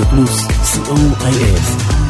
רדיו פלוס, co.il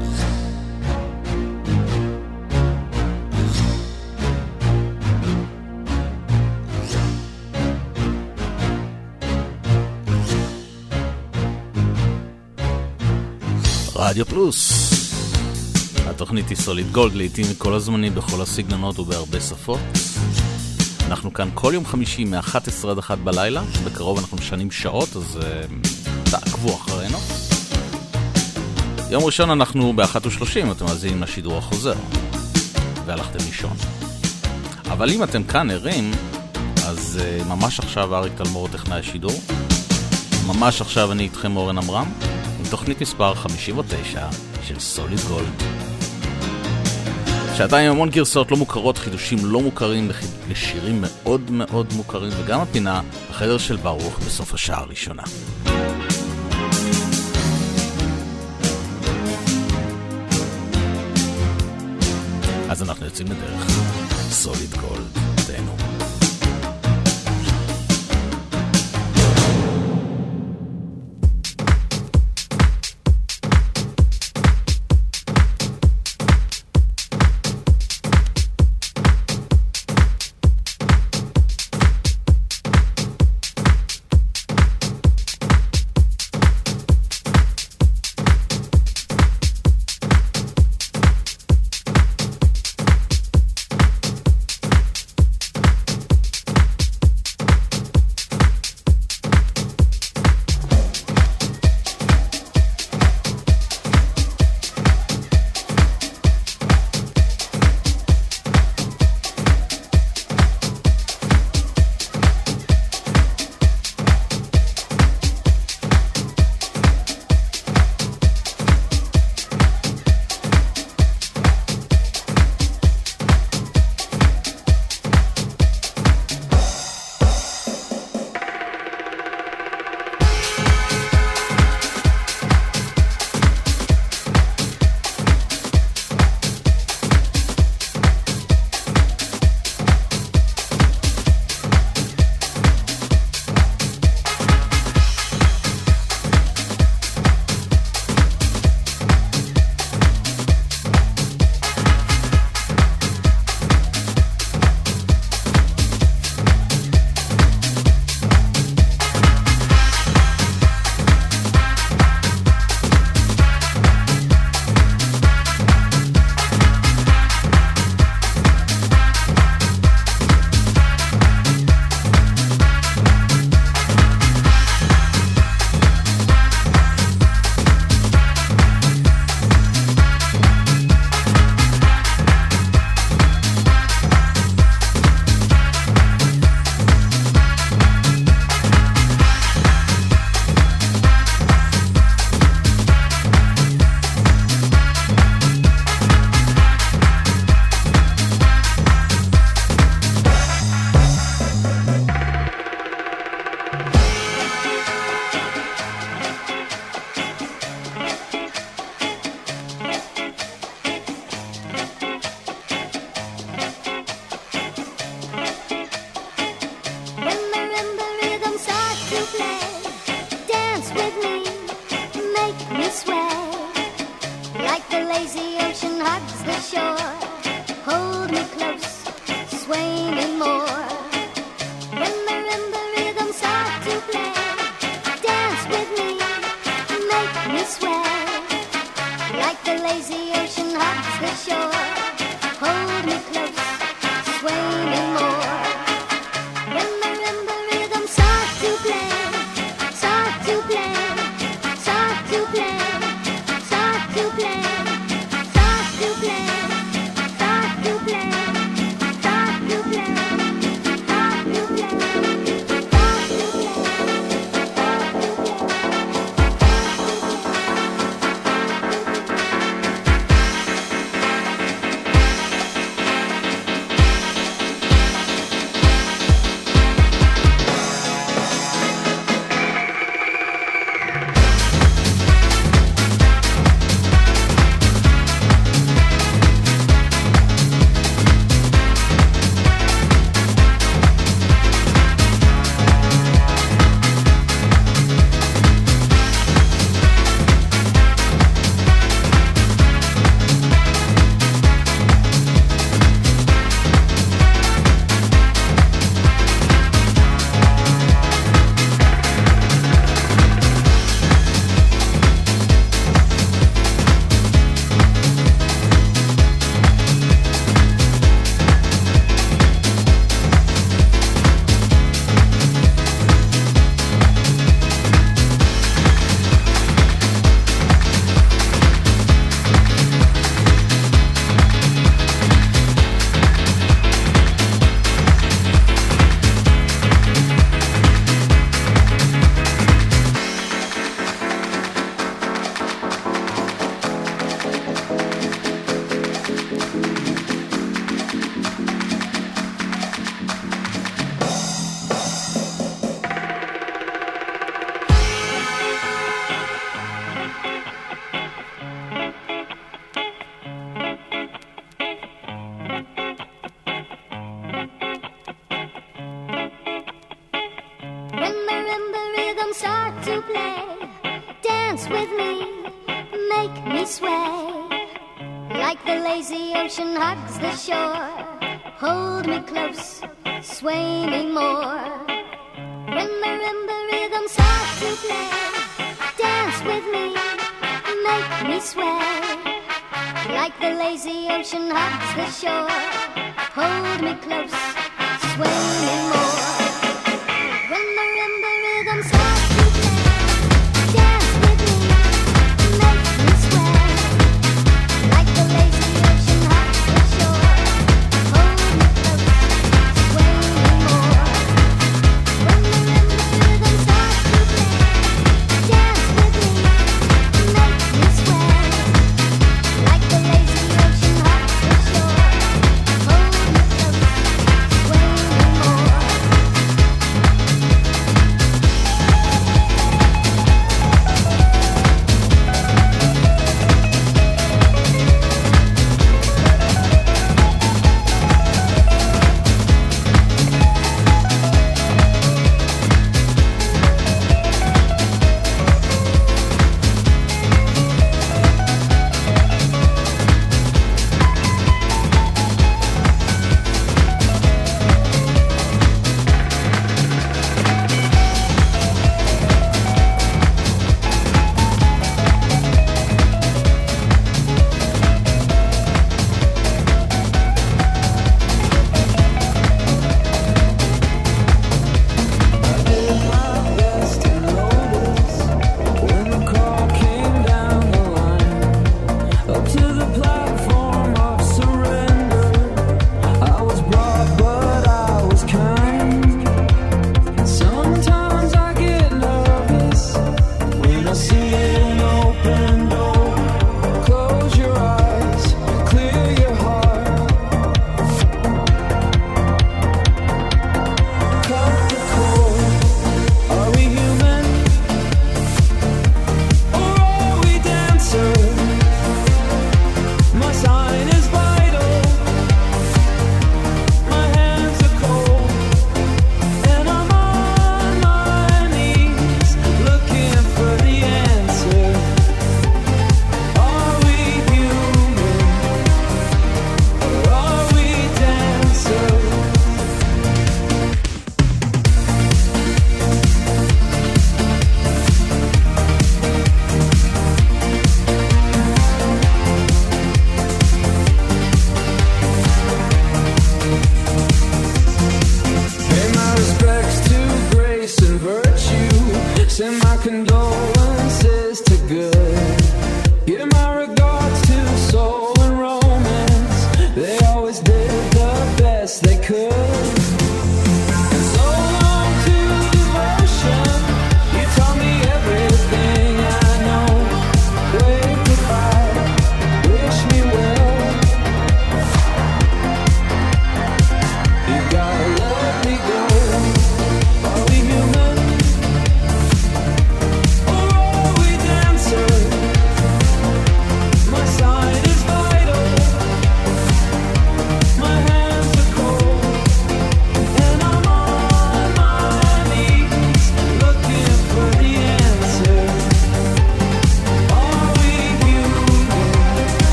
רדיו פלוס. התוכנית היא סוליד גולד, לעיתים מכל הזמנים, בכל הסגנונות ובהרבה שפות. אנחנו כאן כל יום חמישי מ-11 עד 1 בלילה, בקרוב אנחנו משנים שעות, אז uh, תעקבו אחרינו. יום ראשון אנחנו ב-1.30, אתם מאזינים לשידור החוזר, והלכתם לישון. אבל אם אתם כאן ערים, אז uh, ממש עכשיו אריק תלמור טכנאי השידור. ממש עכשיו אני איתכם אורן עמרם. תוכנית מספר 59 של סוליד גולד. שעתיים המון גרסאות לא מוכרות, חידושים לא מוכרים לשירים מאוד מאוד מוכרים, וגם הפינה, החדר של ברוך בסוף השעה הראשונה. אז אנחנו יוצאים לדרך. סוליד גולד, תהנו.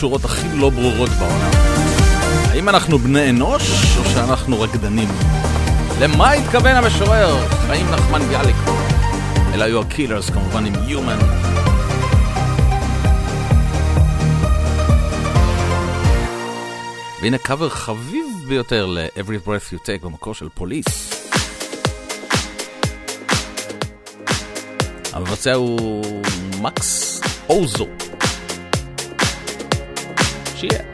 השורות הכי לא ברורות בעולם. האם אנחנו בני אנוש, או שאנחנו רקדנים? למה התכוון המשורר? חיים נחמן ביאליק. אלה היו הקילרס, כמובן עם Human. והנה קאבר חביב ביותר ל-Every Breath You Take במקור של פוליס. המבצע הוא מקס אוזו. שיהיה.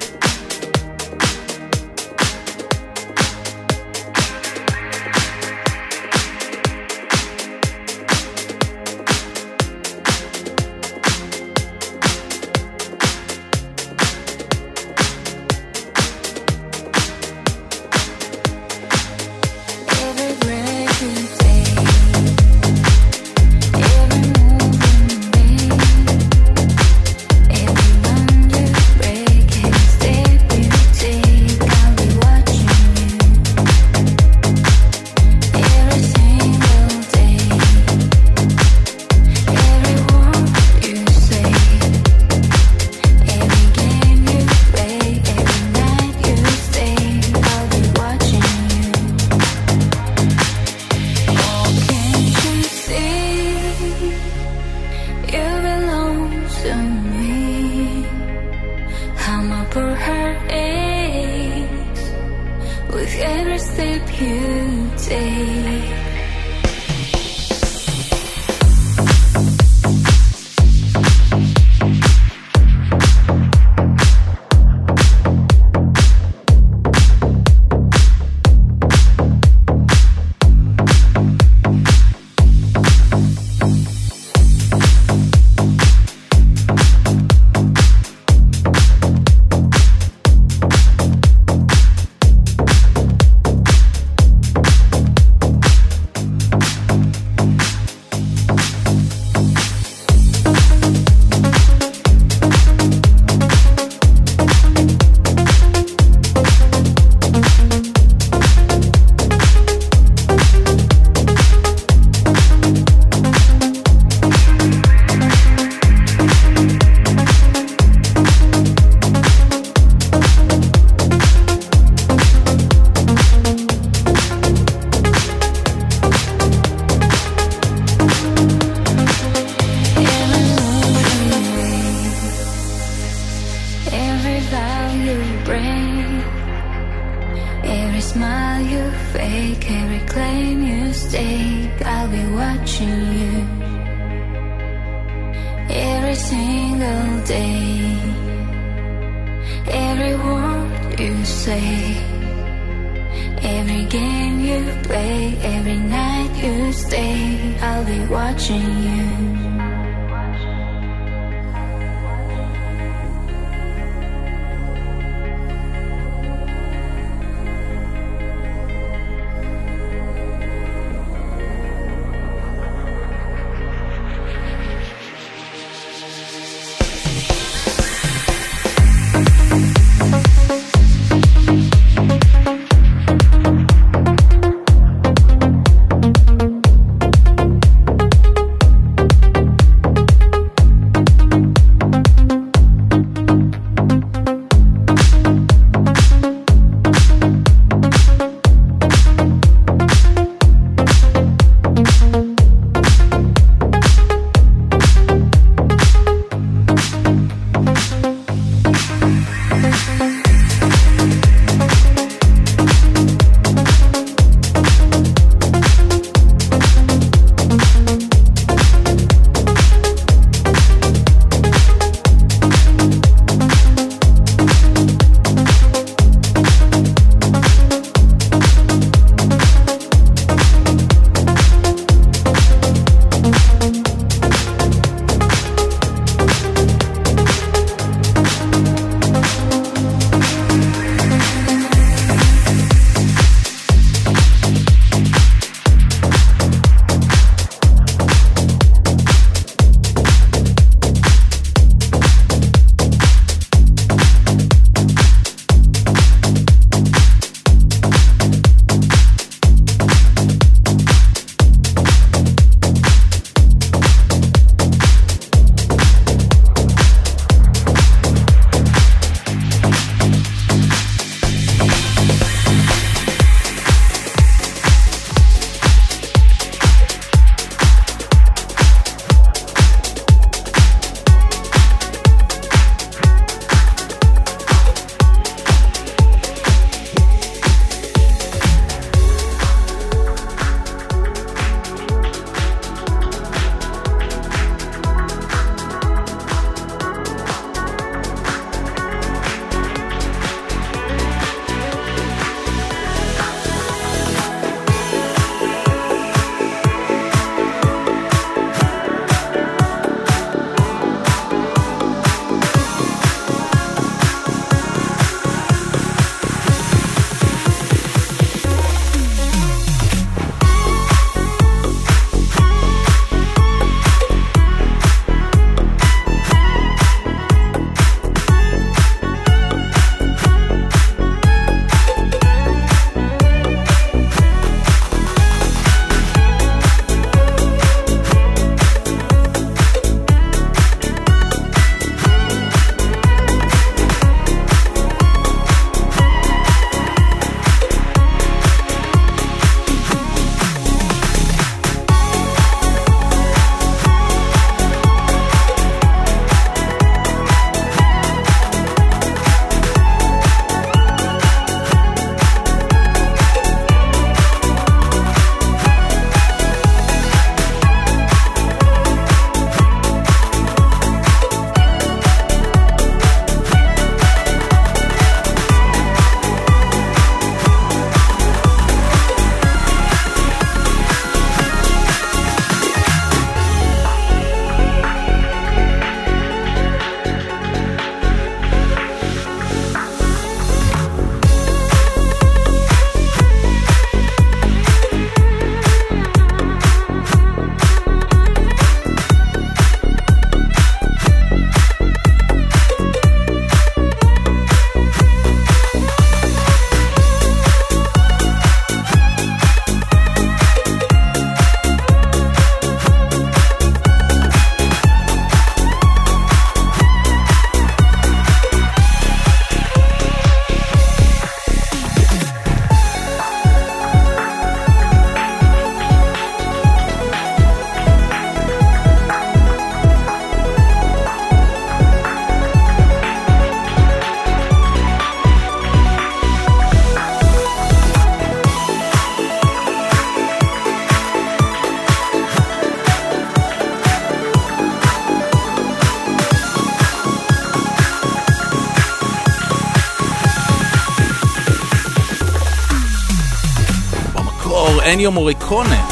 אניו מוריקונה.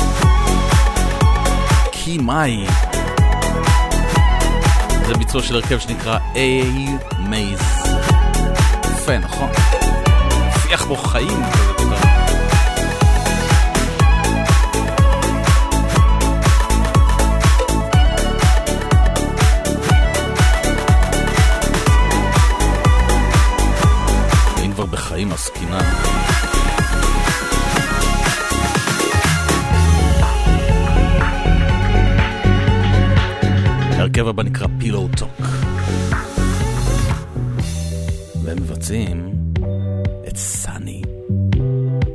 כי מאי. זה ביצוע של הרכב שנקרא A-Maze. יפה, נכון? שיח בו חיים. הרכב הבא נקרא פילו טוק. והם מבצעים את סאני.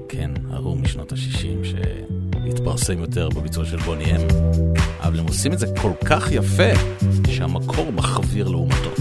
כן, הרום משנות ה-60 שהתפרסם יותר בביצוע של בוני אם. אבל הם עושים את זה כל כך יפה, שהמקור מחוויר לעומתו.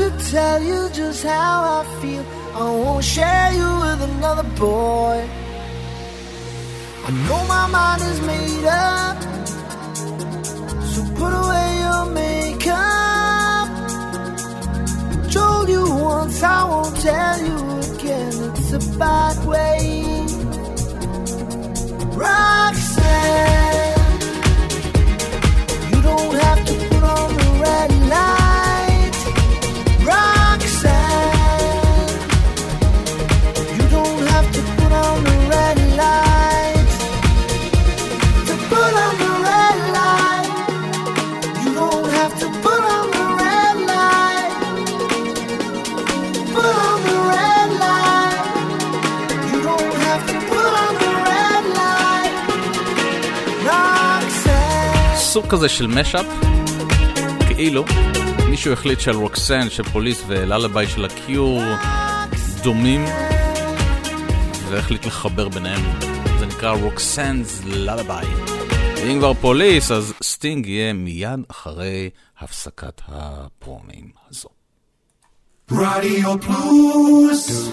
To tell you just how I feel. I won't share you with another boy. I know my mind is made up. So put away your makeup. Told you once, I won't tell you again. It's a bad way. Roxanne, you don't have to put on the red light. סוג כזה של mashup, כאילו מישהו החליט שעל Roxanne של פוליס ו Lullaby של הקיור דומים, והחליט לחבר ביניהם. זה נקרא Roxanne's Lullaby. ואם כבר פוליס, אז סטינג יהיה מיד אחרי הפסקת הפרומים הזו. רדיו פלוס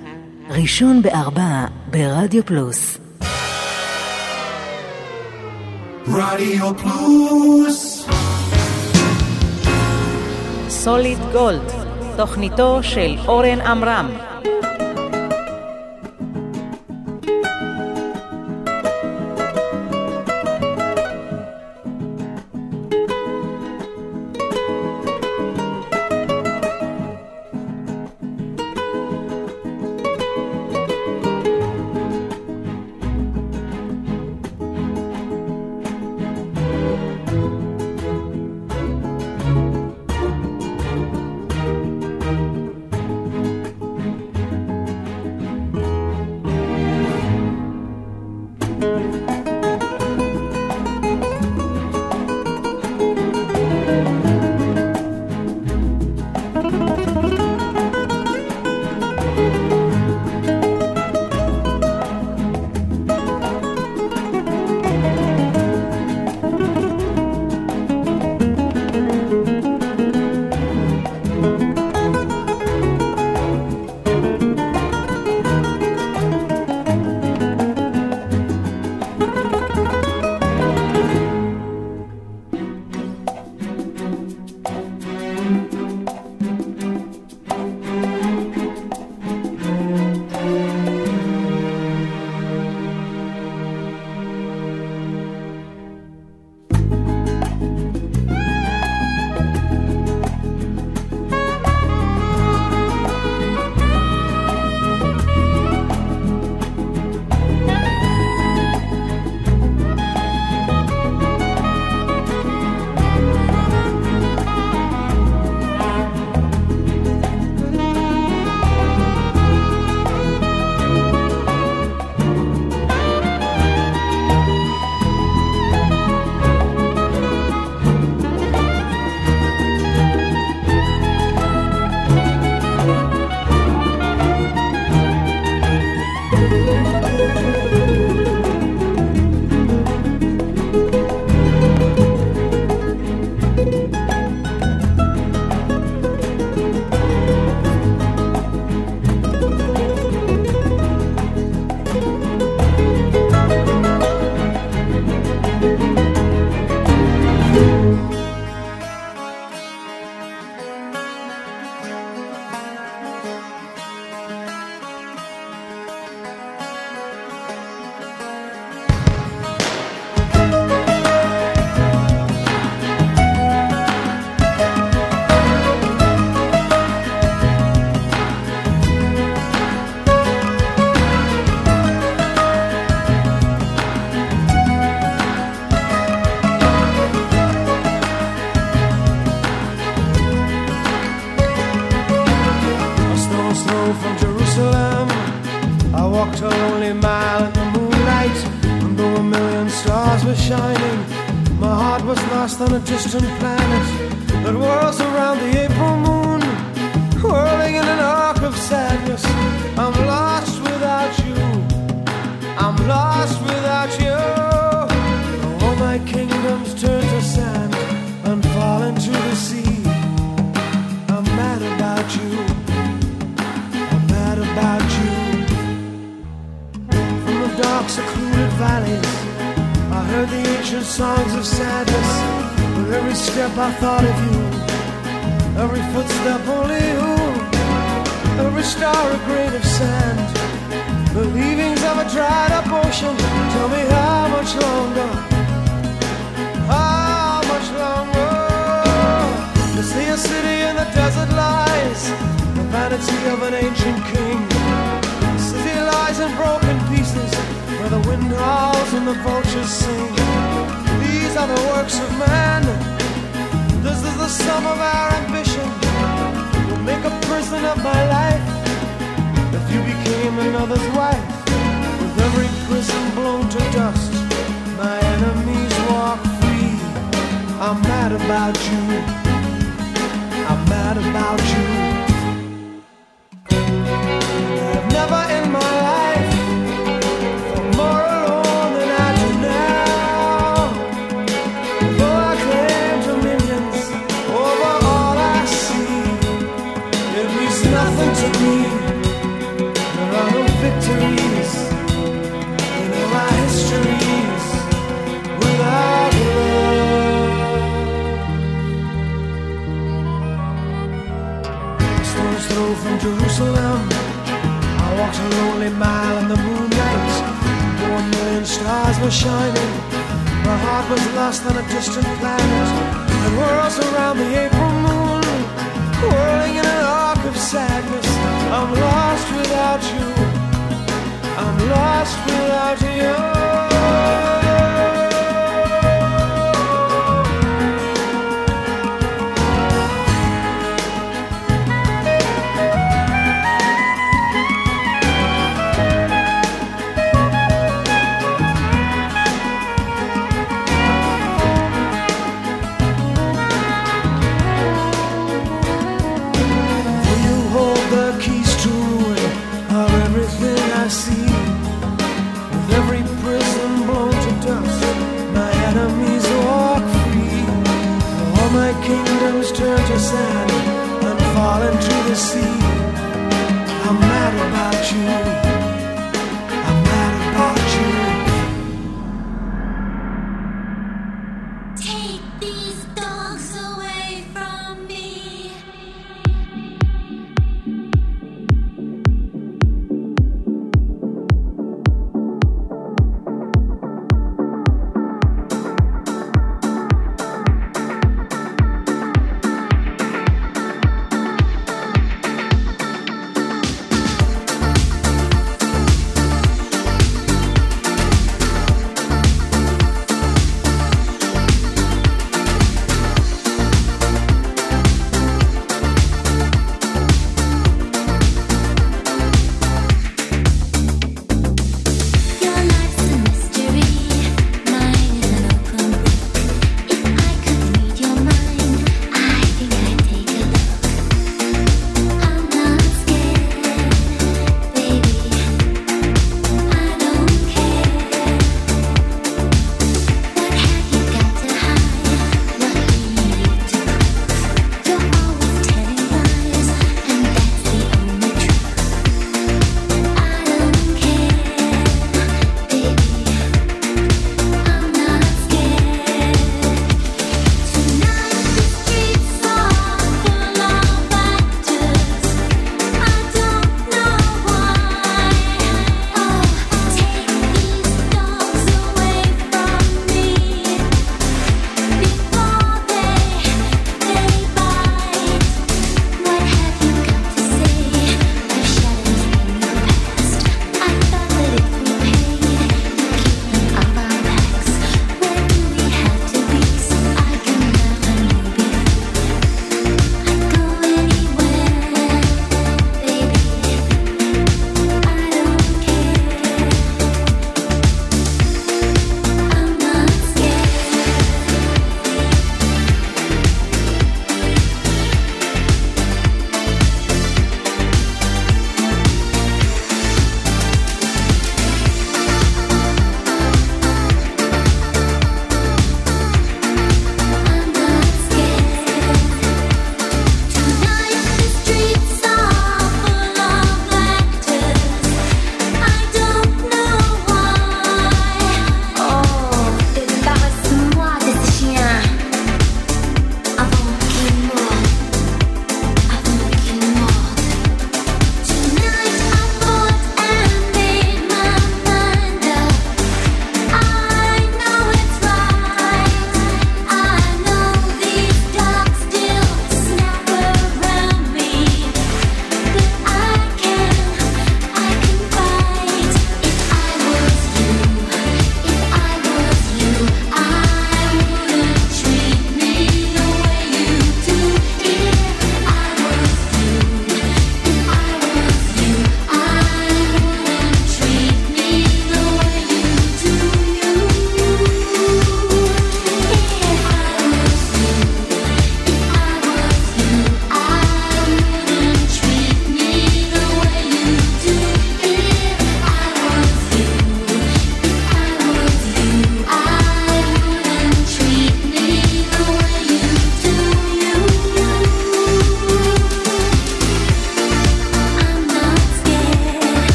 ראשון בארבע ברדיו פלוס. רדיו פלוס סוליד גולד, תוכניתו של אורן עמרם.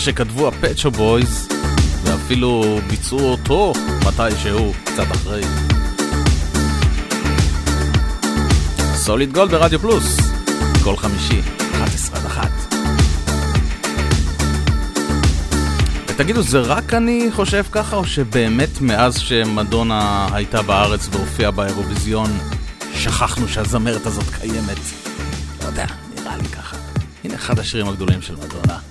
שכתבו הפצ'ו בויז, ואפילו ביצעו אותו מתישהו, קצת אחרי. סוליד גולד ברדיו פלוס, כל חמישי, 11 עד 1. ותגידו, זה רק אני חושב ככה, או שבאמת מאז שמדונה הייתה בארץ והופיעה באירוויזיון, שכחנו שהזמרת הזאת קיימת? לא יודע, נראה לי ככה. הנה אחד השירים הגדולים של מדונה.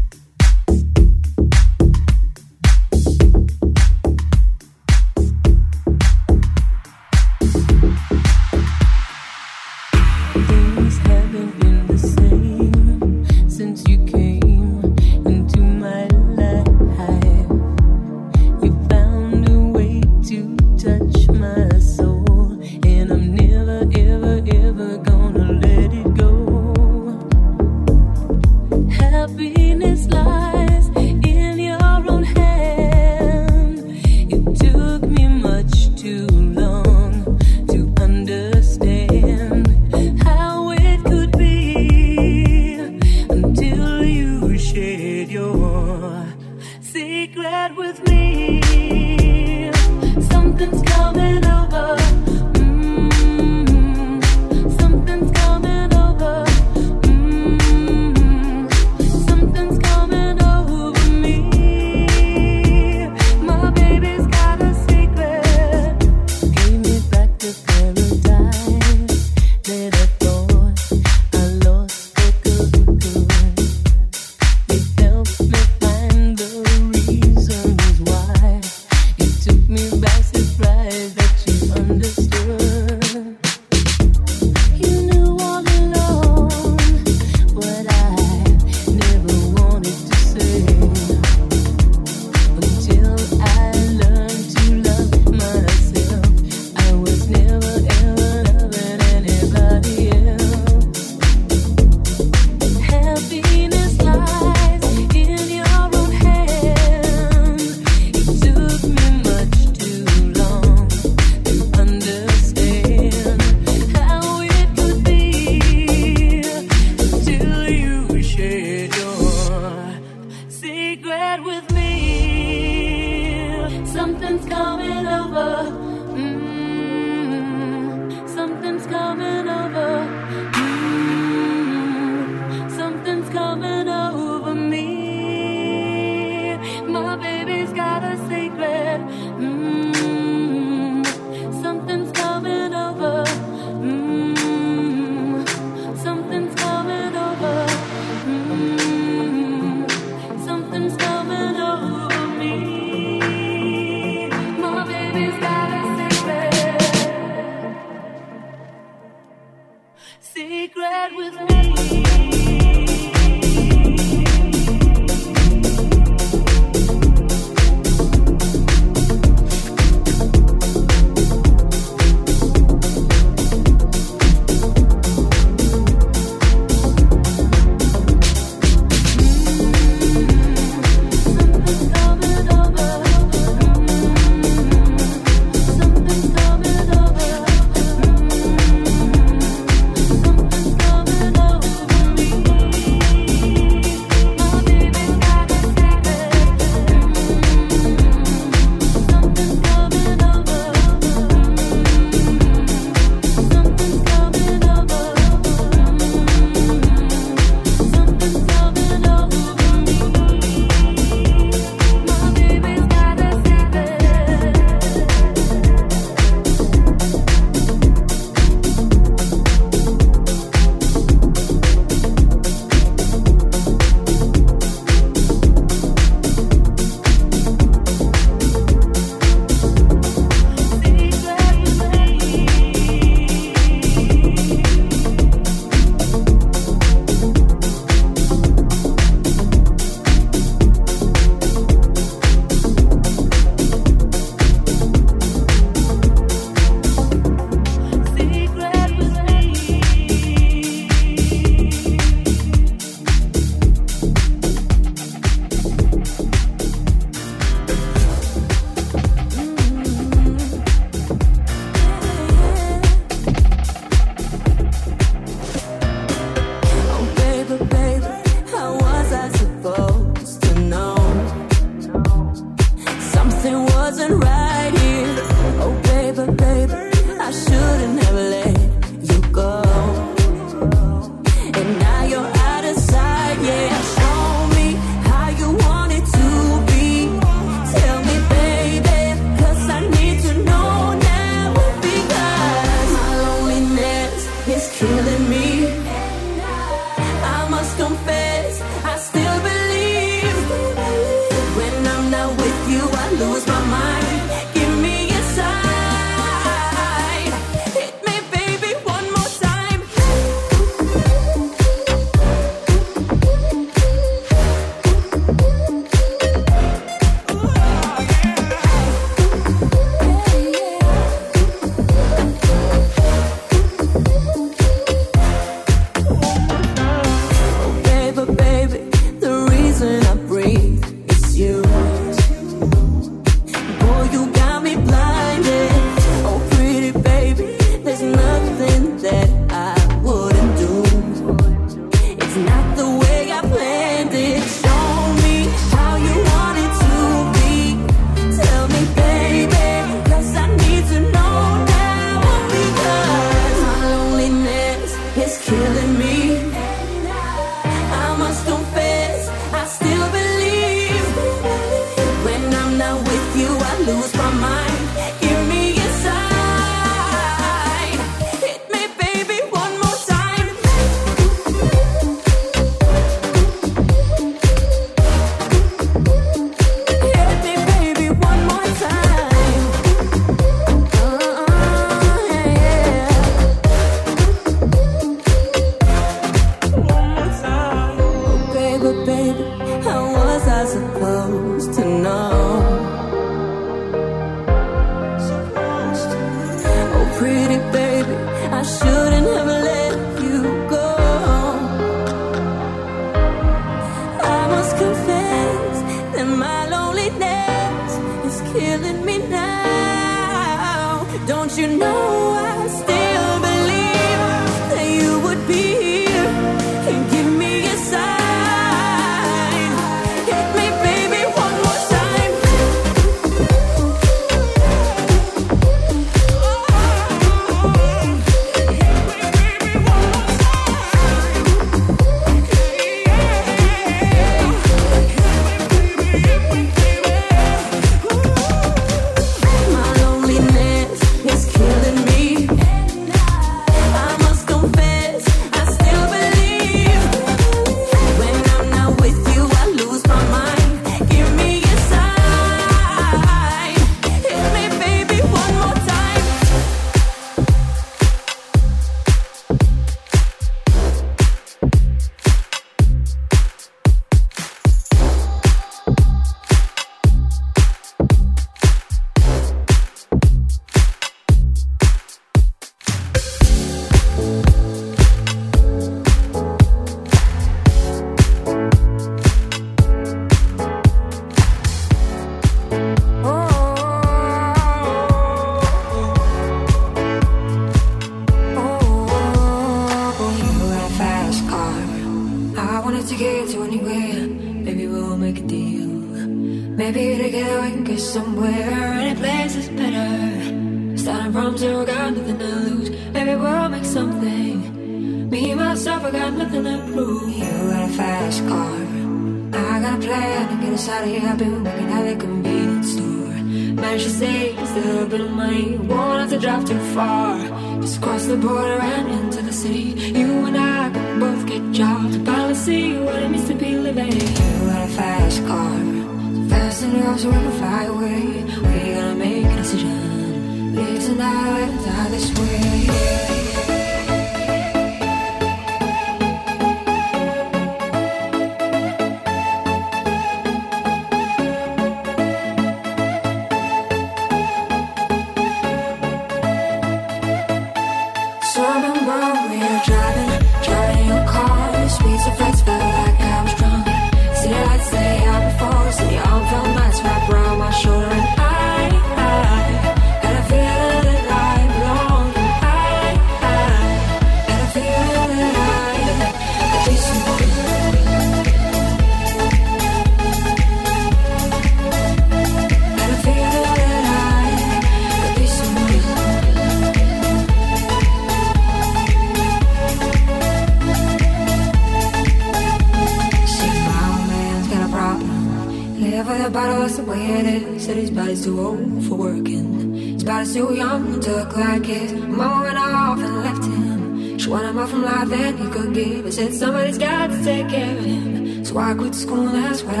school as well.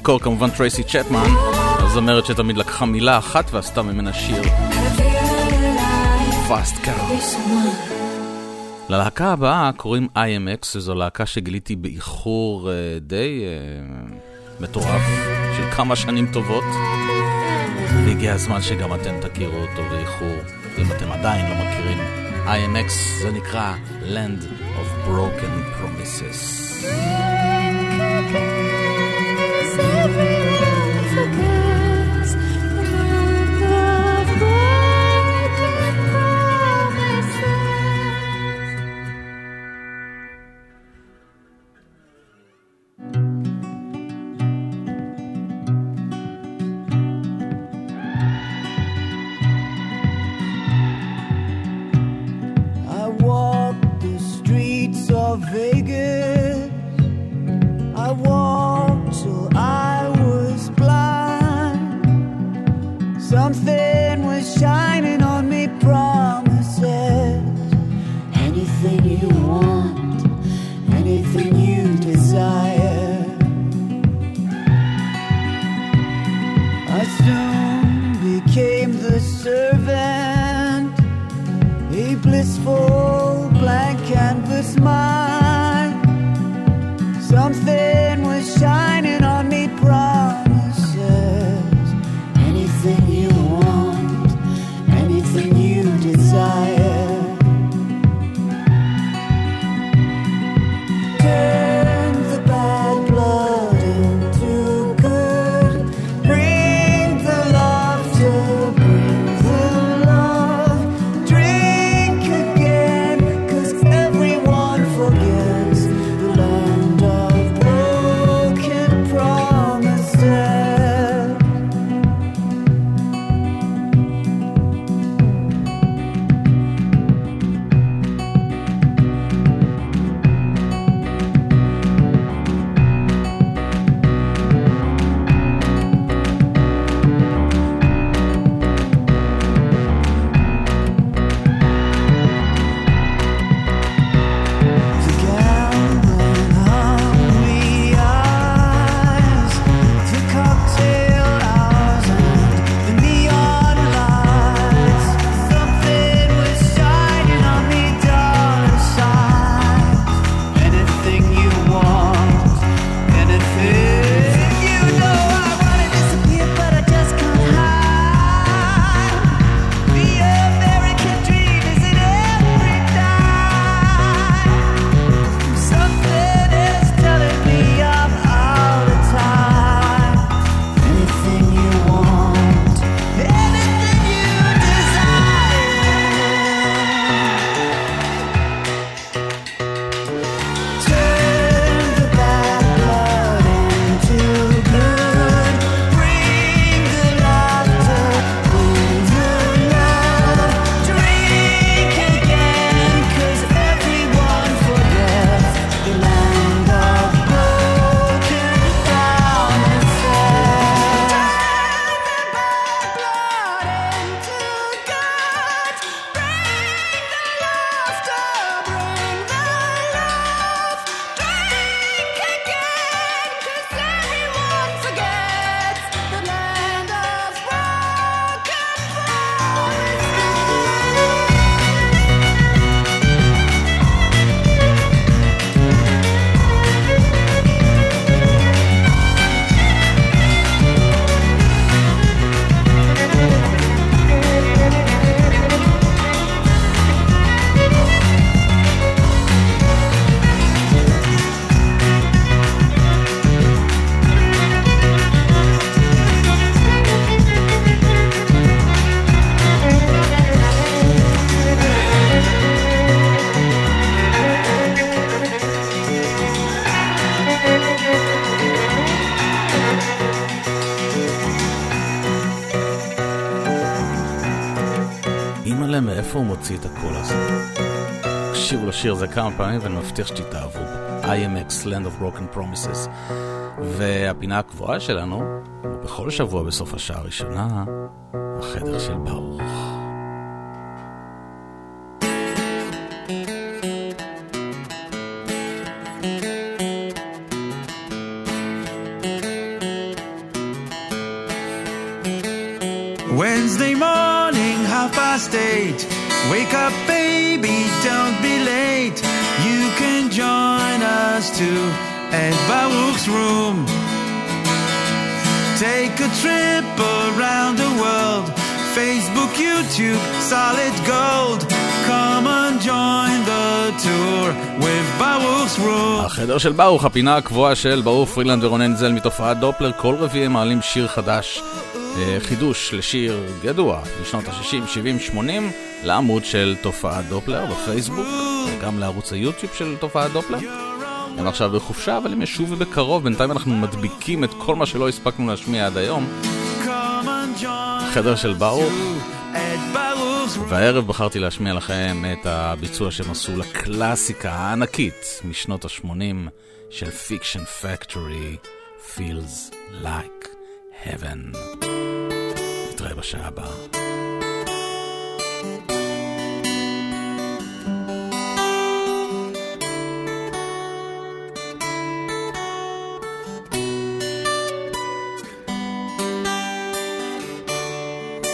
במקור כמובן טרייסי צ'פמן, הזמרת שתמיד לקחה מילה אחת ועשתה ממנה שיר. פאסט קאר. ללהקה הבאה קוראים IMX, שזו להקה שגיליתי באיחור uh, די uh, מטורף, של כמה שנים טובות. והגיע הזמן שגם אתם תכירו אותו באיחור, אם אתם עדיין לא מכירים. IMX זה נקרא Land of Broken Promises. השיר הזה כמה פעמים ואני מבטיח שתתאהבו בו. IMX, Land of Broken Promises. והפינה הקבועה שלנו, בכל שבוע בסוף השעה הראשונה, החדר של ברוך. חדר של ברוך, הפינה הקבועה של ברוך פרילנד ורונן זל מתופעת דופלר, כל רביעי הם מעלים שיר חדש, אה, חידוש לשיר גדוע משנות ה-60, 70, 80, לעמוד של תופעת דופלר בפייסבוק, וגם לערוץ היוטיוב של תופעת דופלר. הם עכשיו בחופשה, אבל הם ישובו בקרוב, בינתיים אנחנו מדביקים את כל מה שלא הספקנו להשמיע עד היום. חדר של ברוך. והערב בחרתי להשמיע לכם את הביצוע שהם עשו לקלאסיקה הענקית משנות ה-80 של Fiction Factory, Feels Like Heaven. נתראה בשעה הבאה.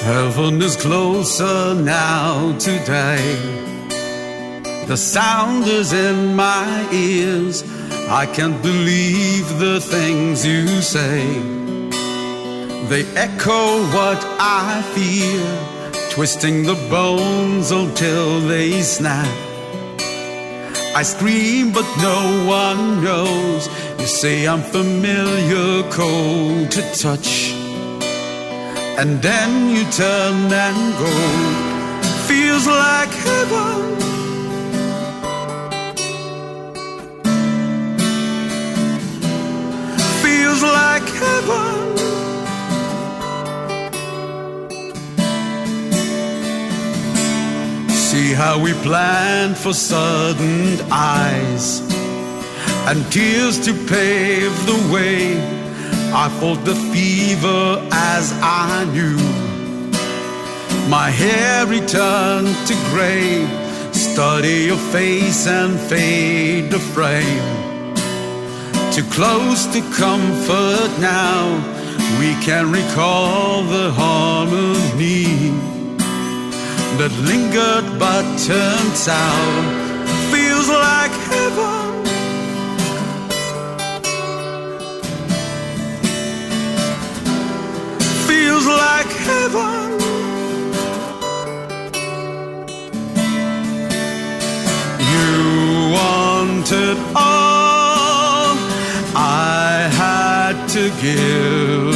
Heaven is closer now today. The sound is in my ears. I can't believe the things you say. They echo what I feel, twisting the bones until they snap. I scream, but no one knows. You say I'm familiar, cold to touch. And then you turn and go. Feels like heaven. Feels like heaven. See how we planned for sudden eyes and tears to pave the way. I fought the fever as I knew. My hair returned to gray. Study your face and fade the frame. Too close to comfort now. We can recall the harmony that lingered but turned out Feels like heaven. Like heaven. You wanted all I had to give.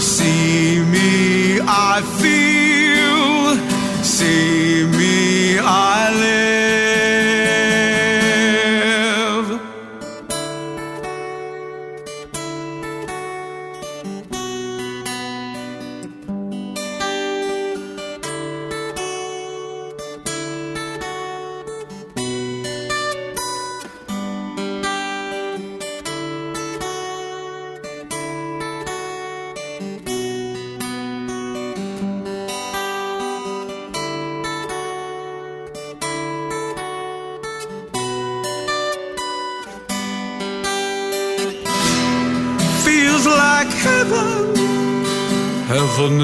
See me, I feel. See me, I live.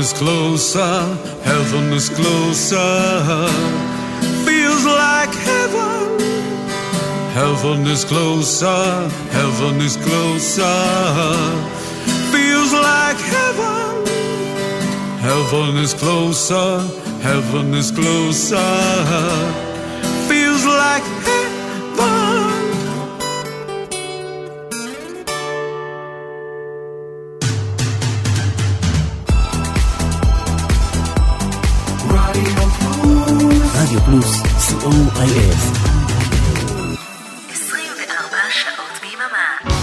Is closer, heaven is closer. Feels like heaven. Heaven is closer, heaven is closer. Feels like heaven. Heaven is closer, heaven is closer. פלוס, co.il. 24 שעות ביממה.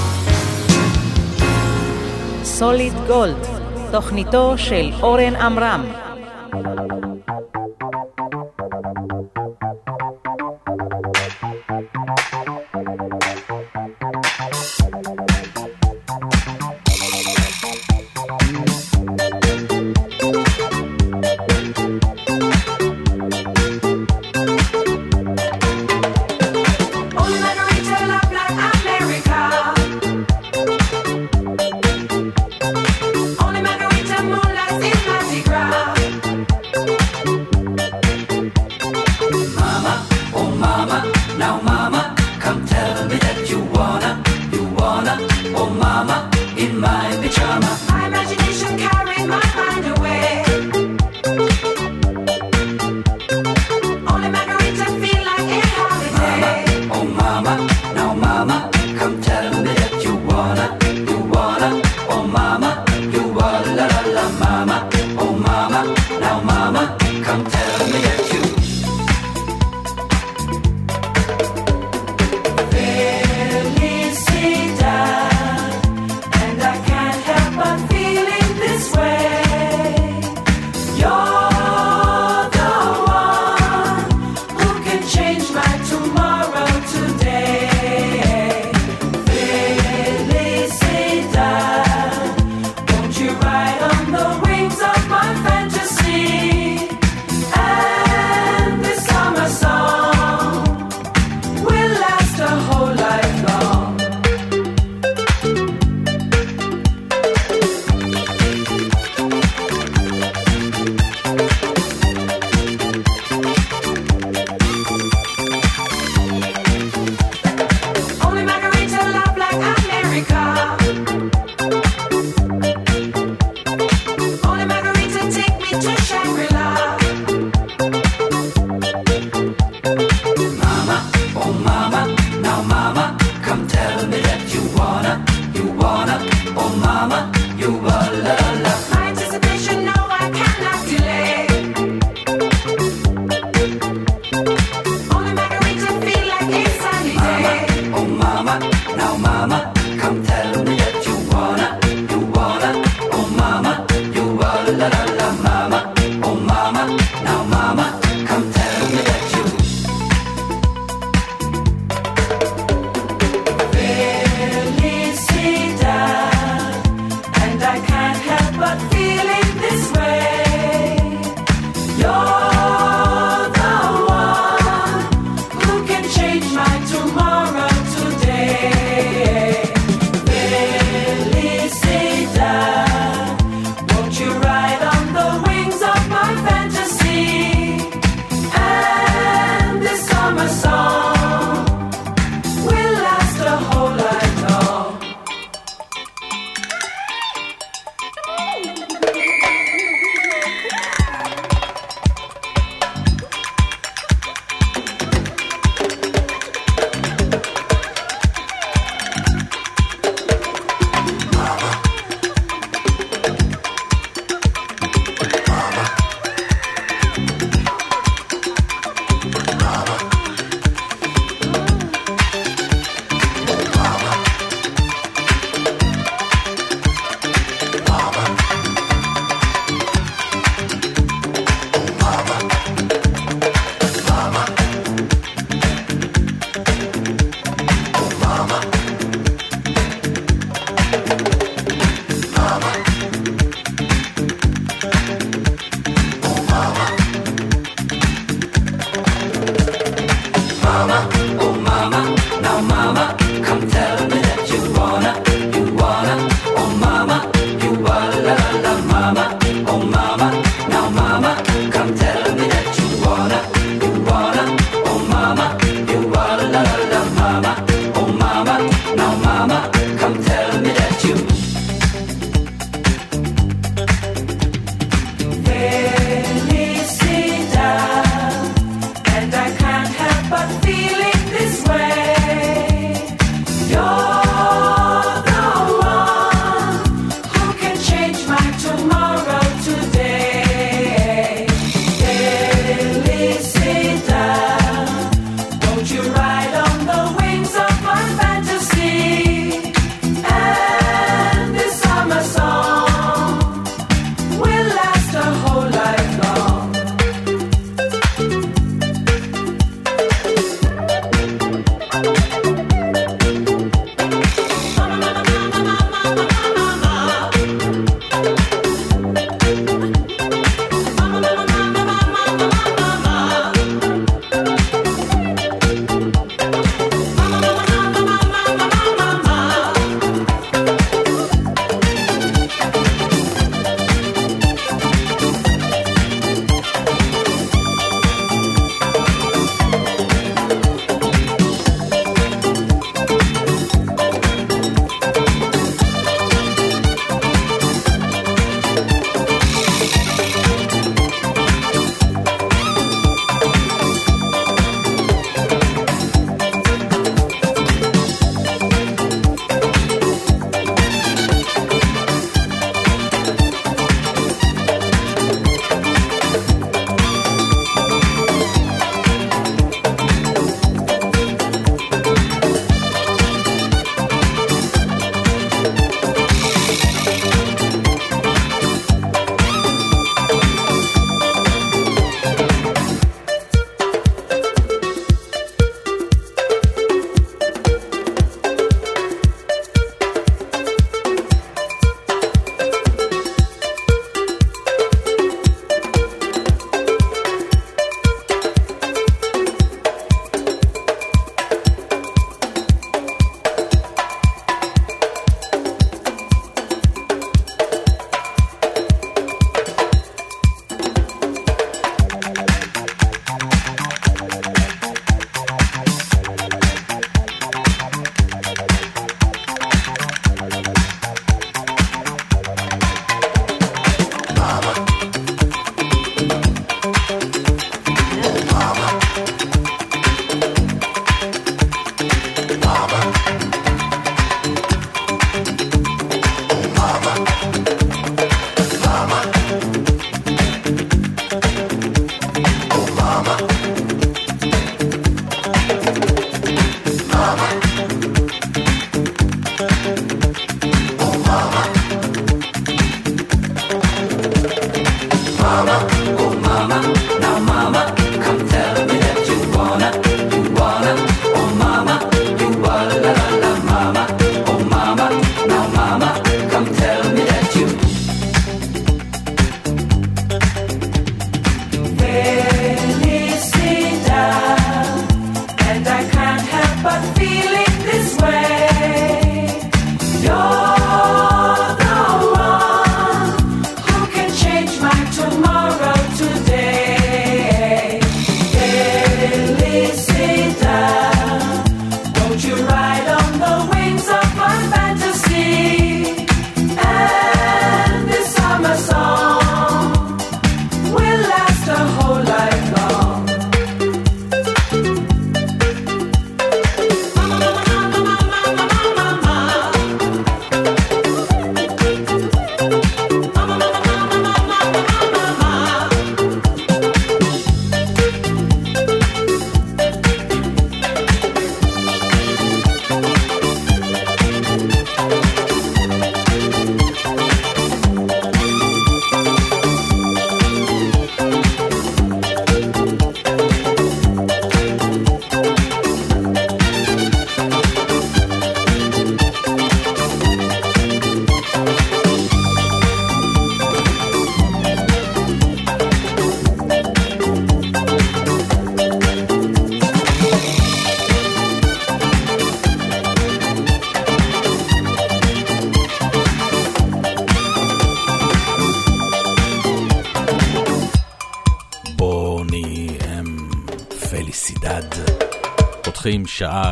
סוליד גולד, תוכניתו של אורן עמרם.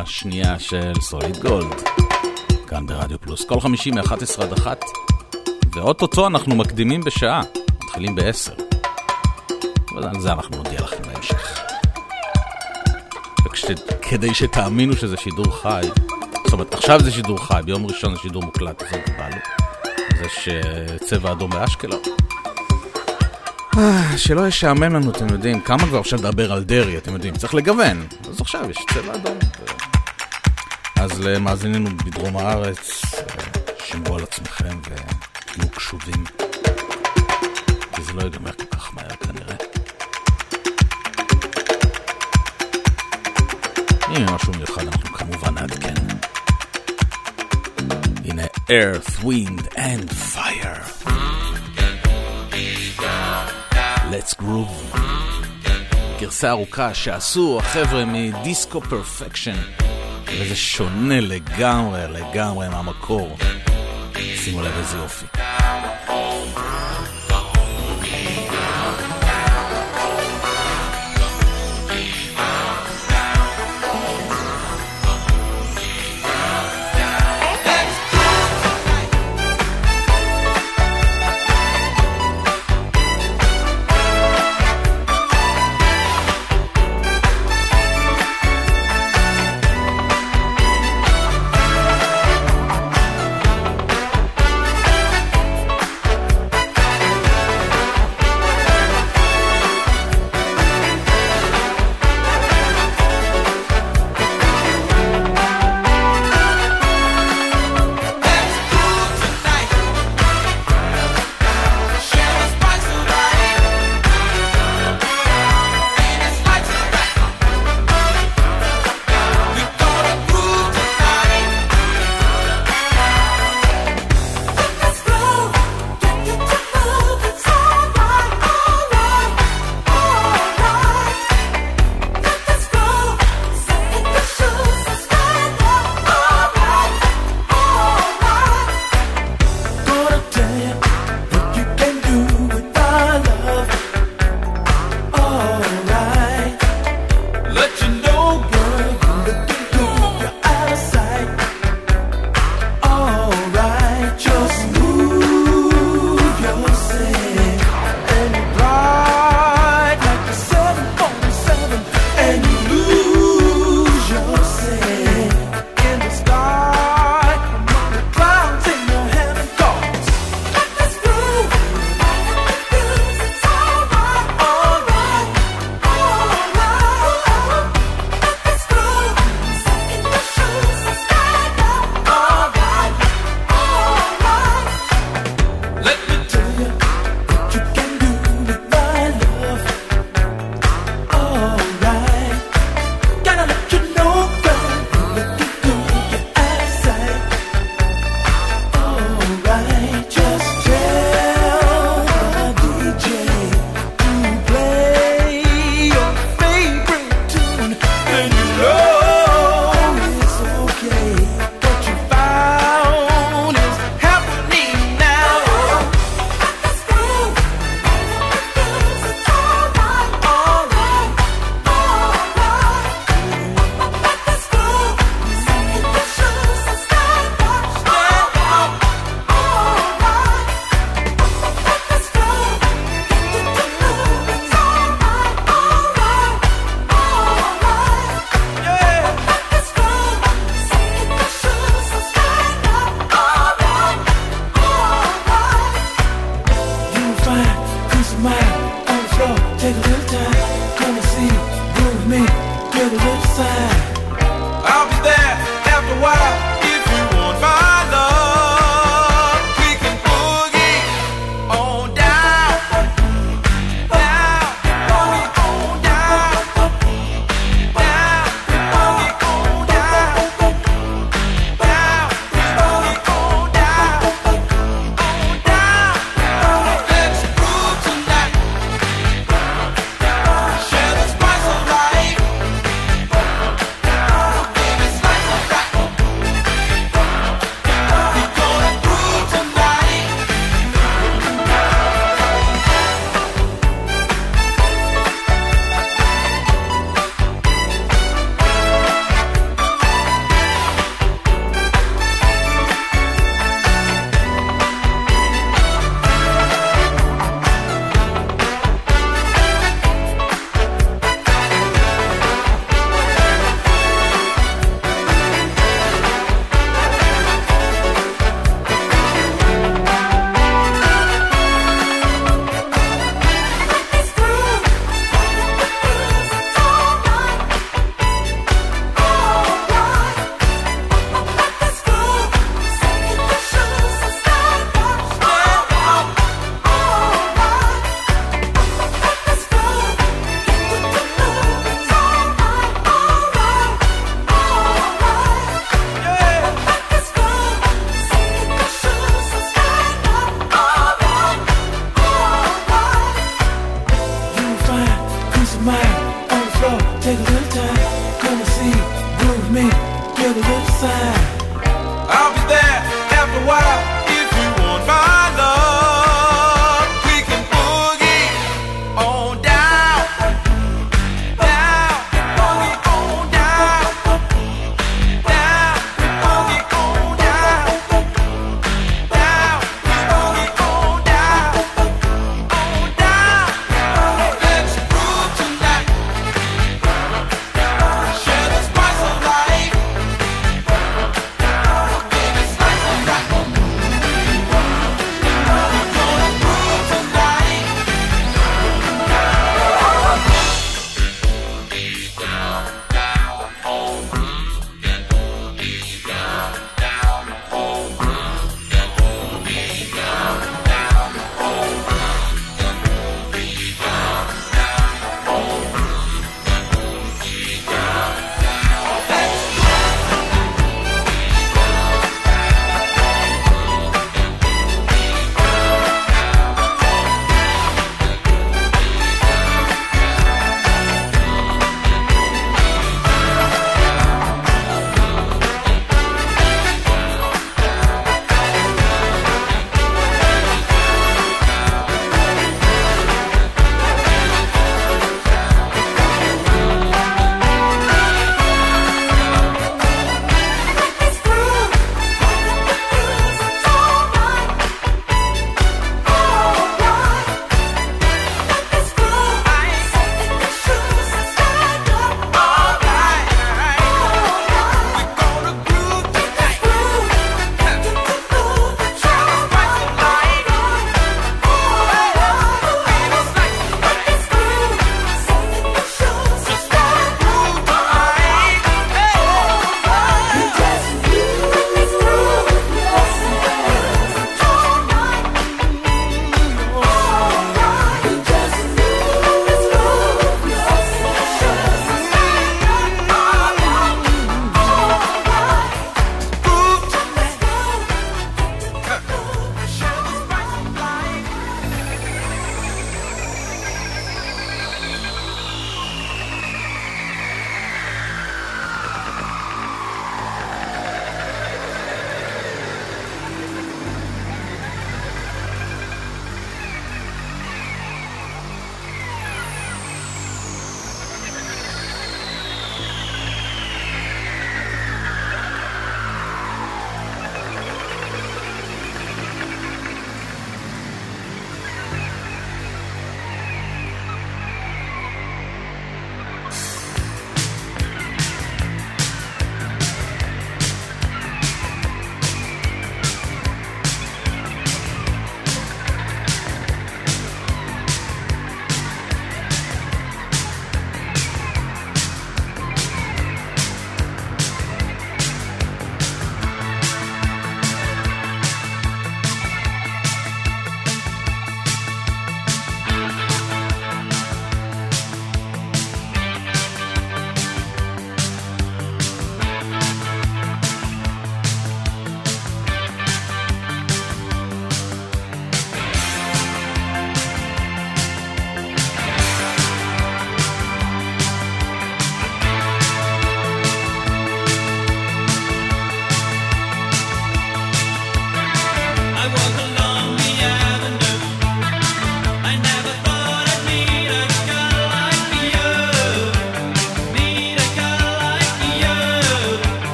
פותחים שעה שנייה של סוליד גולד, כאן ברדיו פלוס. כל חמישי מ-11 עד 1, ואו-טו-טו אנחנו מקדימים בשעה, מתחילים ב-10. אבל על זה אנחנו נודיע לכם בהמשך. וכדי שתאמינו שזה שידור חי, זאת אומרת, עכשיו זה שידור חי, ביום ראשון זה שידור מוקלט, זה בא לי. אז יש צבע אדום באשקלון. אה, שלא ישעמם לנו, אתם יודעים, כמה כבר אפשר לדבר על דרעי, אתם יודעים, צריך לגוון. אז עכשיו יש צבע אדום. אז למאזיננו בדרום הארץ, שמרו על עצמכם ותהיו קשובים. כי זה לא ייגמר כל כך מהר כנראה. יהיה משהו מיוחד אנחנו כמובן נעדכן. הנה Earth, Wind and Fire. Let's Groove. גרסה ארוכה שעשו החבר'ה מדיסקו פרפקשן, וזה שונה לגמרי, לגמרי מהמקור. שימו לב איזה יופי.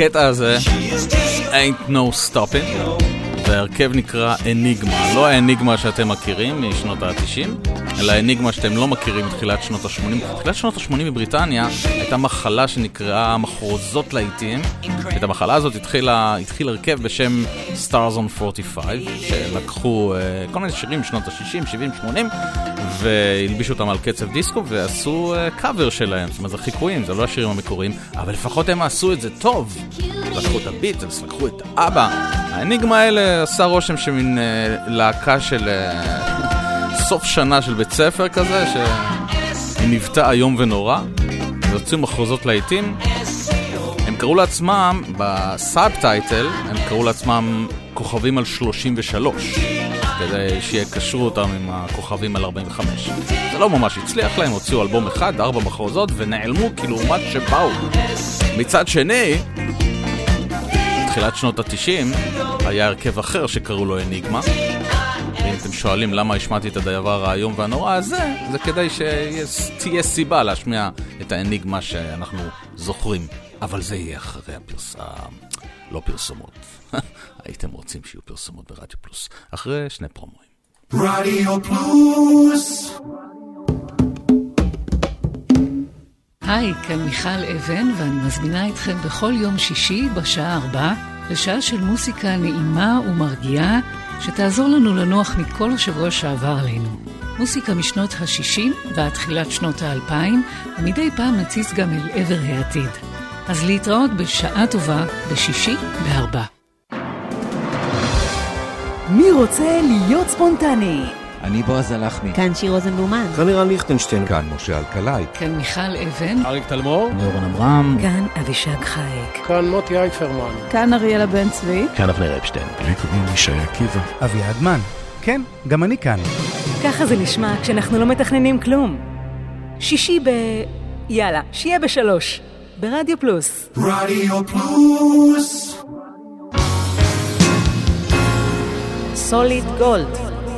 הקטע הזה, ain't no stopping, וההרכב נקרא אניגמה. לא האניגמה שאתם מכירים משנות ה-90, אלא האניגמה שאתם לא מכירים מתחילת שנות ה-80. תחילת שנות ה-80 בבריטניה הייתה מחלה שנקראה מחרוזות להיטים. את המחלה הזאת התחילה, התחיל הרכב בשם Stars on 45, שלקחו uh, כל מיני שירים משנות ה-60, 70, 80, והלבישו אותם על קצב דיסקו ועשו קאבר שלהם, זאת אומרת זה חיקויים, זה לא השירים המקוריים, אבל לפחות הם עשו את זה טוב. לקחו את הביטלס, לקחו את אבא. האניגמה האלה עשה רושם שמין uh, להקה של uh, סוף שנה של בית ספר כזה, ניווטה איום ונורא, והוציאו מחרוזות להיטים. הם קראו לעצמם, בסאב טייטל, הם קראו לעצמם כוכבים על 33. כדי שיקשרו אותם עם הכוכבים על 45. זה לא ממש הצליח להם, הוציאו אלבום אחד, ארבע מחרוזות, ונעלמו כאילו לעומת שבאו. מצד שני, בתחילת שנות ה-90, היה הרכב אחר שקראו לו אניגמה. ואם אתם שואלים למה השמעתי את הדבר האיום והנורא הזה, זה כדי שתהיה סיבה להשמיע את האניגמה שאנחנו זוכרים. אבל זה יהיה אחרי הפרסם, לא פרסומות. הייתם רוצים שיהיו פרסומות ברדיו פלוס, אחרי שני פרומואים. רדיו פלוס היי, כאן מיכל אבן, ואני מזמינה אתכם בכל יום שישי בשעה ארבע לשעה של מוסיקה נעימה ומרגיעה, שתעזור לנו לנוח מכל השבוע שעבר עלינו. מוסיקה משנות ה-60 ועד תחילת שנות ה-2000, ומדי פעם נציץ גם אל עבר העתיד. אז להתראות בשעה טובה בשישי בארבע. מי רוצה להיות ספונטני? אני בועז הלחמי. כאן שיר רוזנבלומן. כאן לירן ליכטנשטיין. כאן משה אלקלעי. כאן מיכל אבן. אריק תלמור. אורן אברהם. כאן אבישג חייק. כאן מוטי אייפרמן. כאן אריאלה בן צבי. כאן אבנר אפשטיין. לי קוראים ישי עקיבא. אביעד מן. כן, גם אני כאן. ככה זה נשמע כשאנחנו לא מתכננים כלום. שישי ב... יאללה, שיהיה בשלוש. ברדיו פלוס. רדיו פלוס סוליד גולד,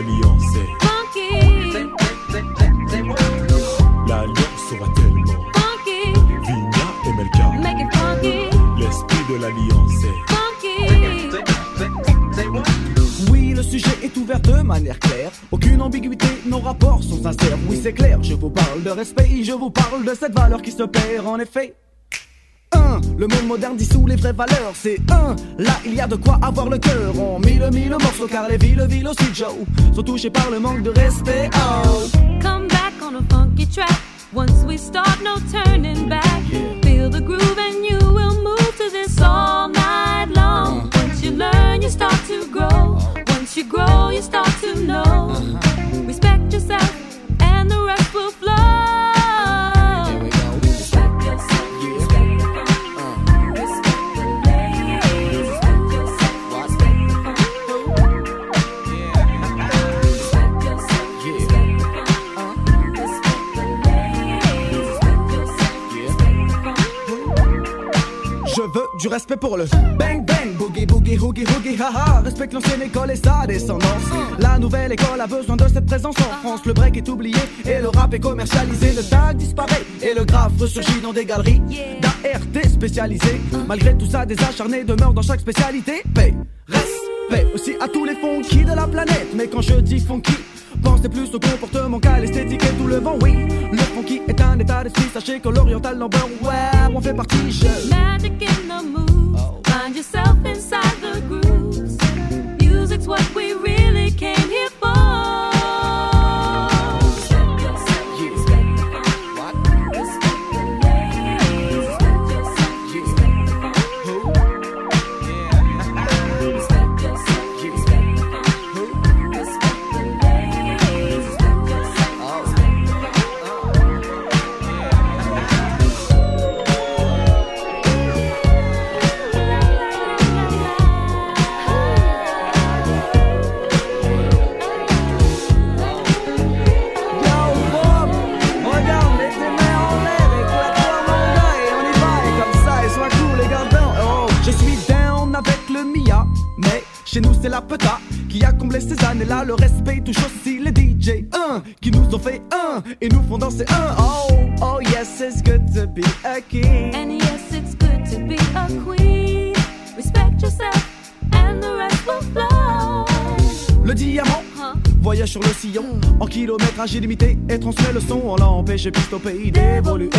L'alliance. Funky, L'alliance sera tellement. funky, Vigna et Melka. make it funky, L'esprit de l'alliance. Oui, le sujet est ouvert de manière claire. Aucune ambiguïté, nos rapports sont sincères. Oui, c'est clair, je vous parle de respect, je vous parle de cette valeur qui se perd en effet. Un, le monde moderne dissout les vraies valeurs. C'est un, là il y a de quoi avoir le cœur. On mille mille morceaux car les villes, villes aussi Joe sont touchées par le manque de respect. Oh. Come back on a funky track. Once we start, no turning back. Feel the groove and you will move to this all night long. Once you learn, you start to grow. Once you grow, you start to know. Respect du respect pour le bang bang, boogie boogie hoogie hoogie haha. Respecte l'ancienne école et sa descendance. La nouvelle école a besoin de cette présence en France. Le break est oublié et le rap est commercialisé. Le tag disparaît et le graphe ressurgit dans des galeries d'ART spécialisées. Malgré tout ça, des acharnés demeurent dans chaque spécialité. Paix, respect aussi à tous les funky de la planète. Mais quand je dis funky, Pensez plus au comportement qu'à l'esthétique et tout le vent, oui. Le funky est un état d'esprit, sachez que l'oriental number, ouais, on fait partie, je. Magic in the moves. Find yourself inside the. C'est la peta qui a comblé ces années-là. Le respect touche aussi les DJ, un qui nous ont fait un et nous font danser un. Oh, oh yes, it's good to be a king. And yes, it's good to be a queen. Respect yourself, and the rest will flow. Le diamant voyage sur le sillon en kilométrage illimité et transmet le son. On l'empêche piste au pays d'évoluer.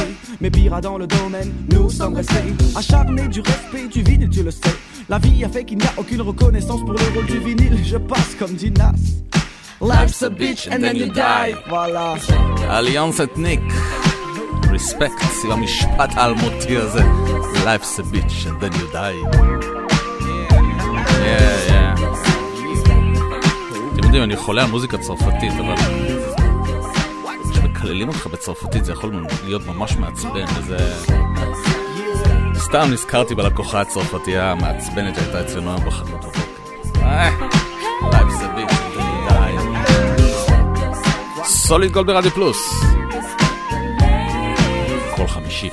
Mais pire dans le domaine, nous sommes restés acharnés du respect du vinyle, tu le sais. La vie a fait qu'il n'y a aucune reconnaissance pour le rôle du vinyle. Je passe comme dit Nas. Life's a bitch and then you die. Voilà. אליאנס אתניק. רספקט, סביב המשפט האלמותי הזה. Life's a bitch and then you die. Yeah, yeah. אתם יודעים, אני חולה על מוזיקה צרפתית, אבל... כשמקללים אותך בצרפתית זה יכול להיות ממש מעצבן, וזה... סתם נזכרתי בלקוחה הצרפתייה המעצבנת שהייתה אצלנו היום בחנות בבוקר. אה. סוליד גולד ברדיו פלוס. כל חמישי,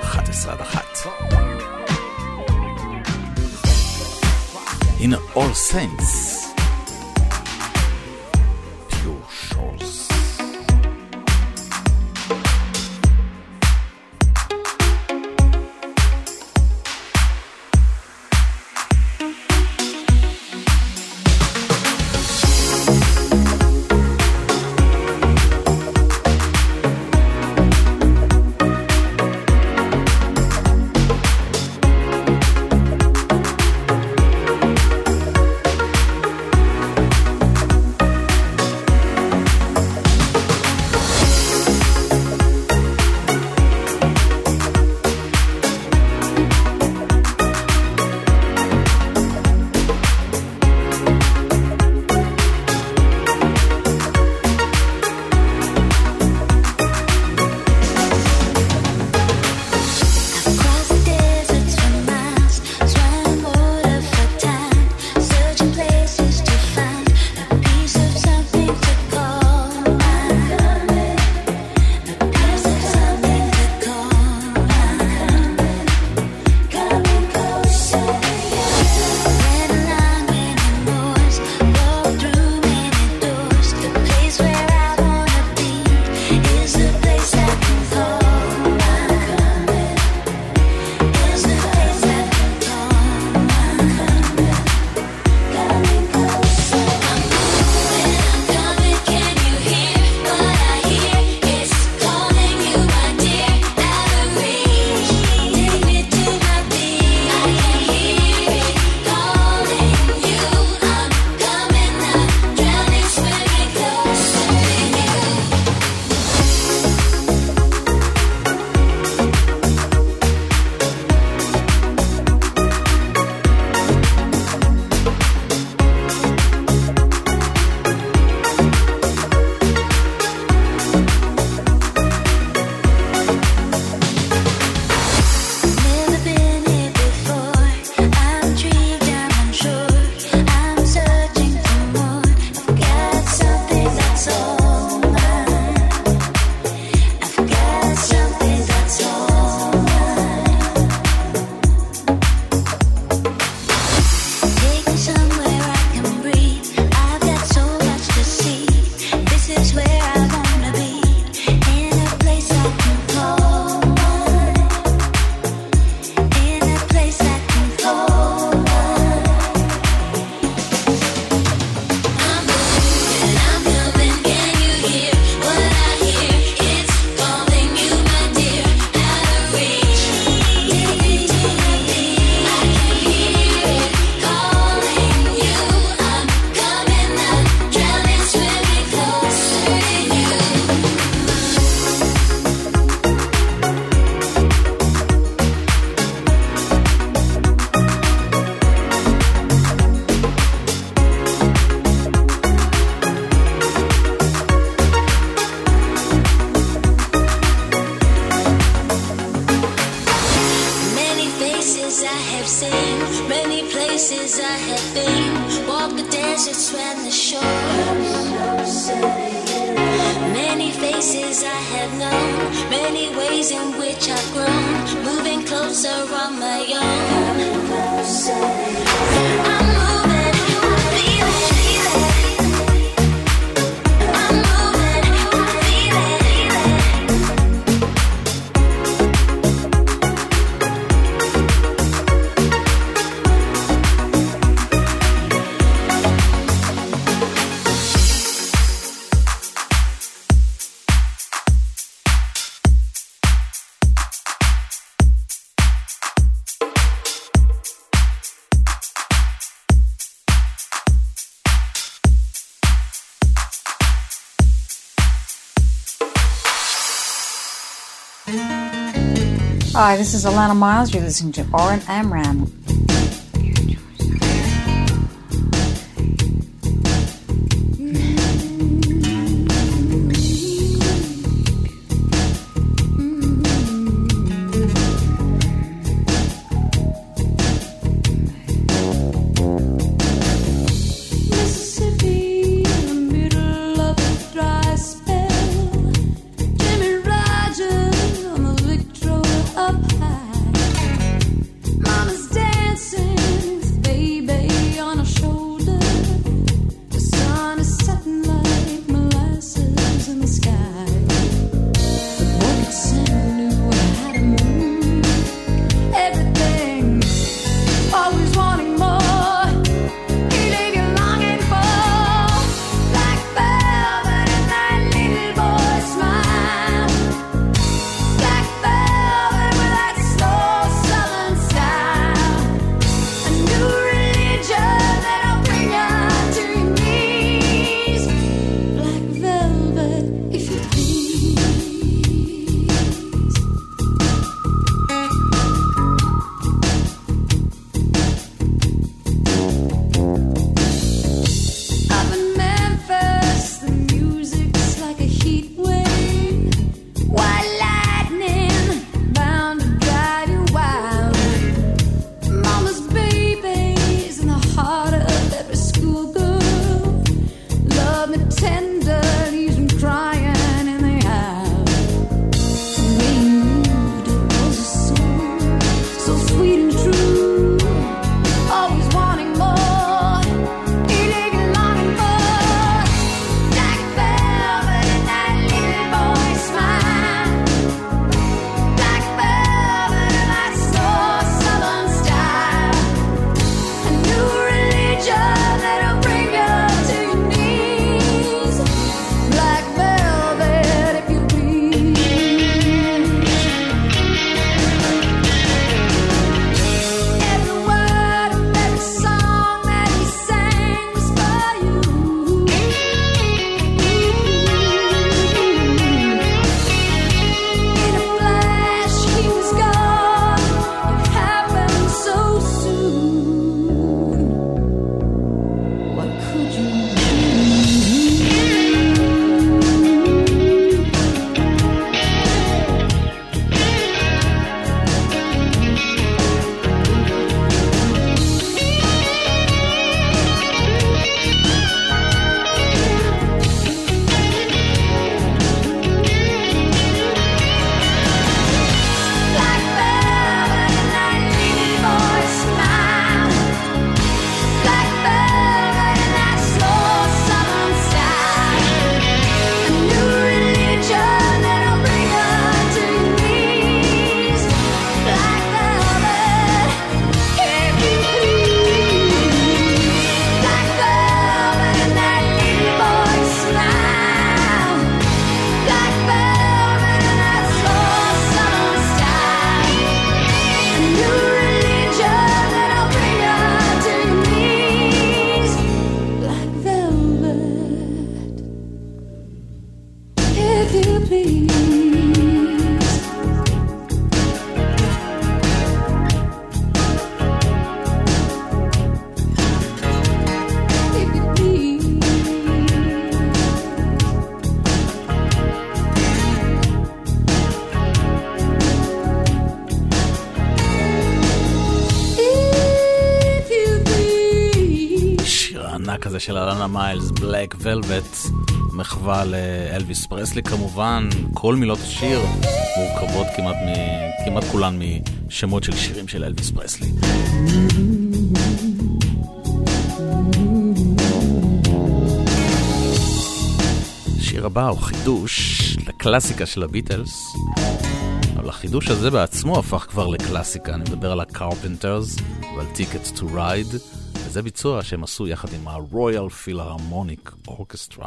11 עד 1. הנה All Saints. Hi, this is Alana Miles. You're listening to Oren Amram של אלנה מיילס, Black Velvet, מחווה לאלוויס פרסלי כמובן, כל מילות השיר מורכבות כמעט, מ... כמעט כולן משמות של שירים של אלוויס פרסלי. השיר הבא הוא חידוש לקלאסיקה של הביטלס. אבל החידוש הזה בעצמו הפך כבר לקלאסיקה, אני מדבר על הקרפנטרס ועל טיקט טו רייד. וזה ביצוע שהם עשו יחד עם ה-Royal Philharmonic Orchestra.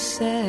said.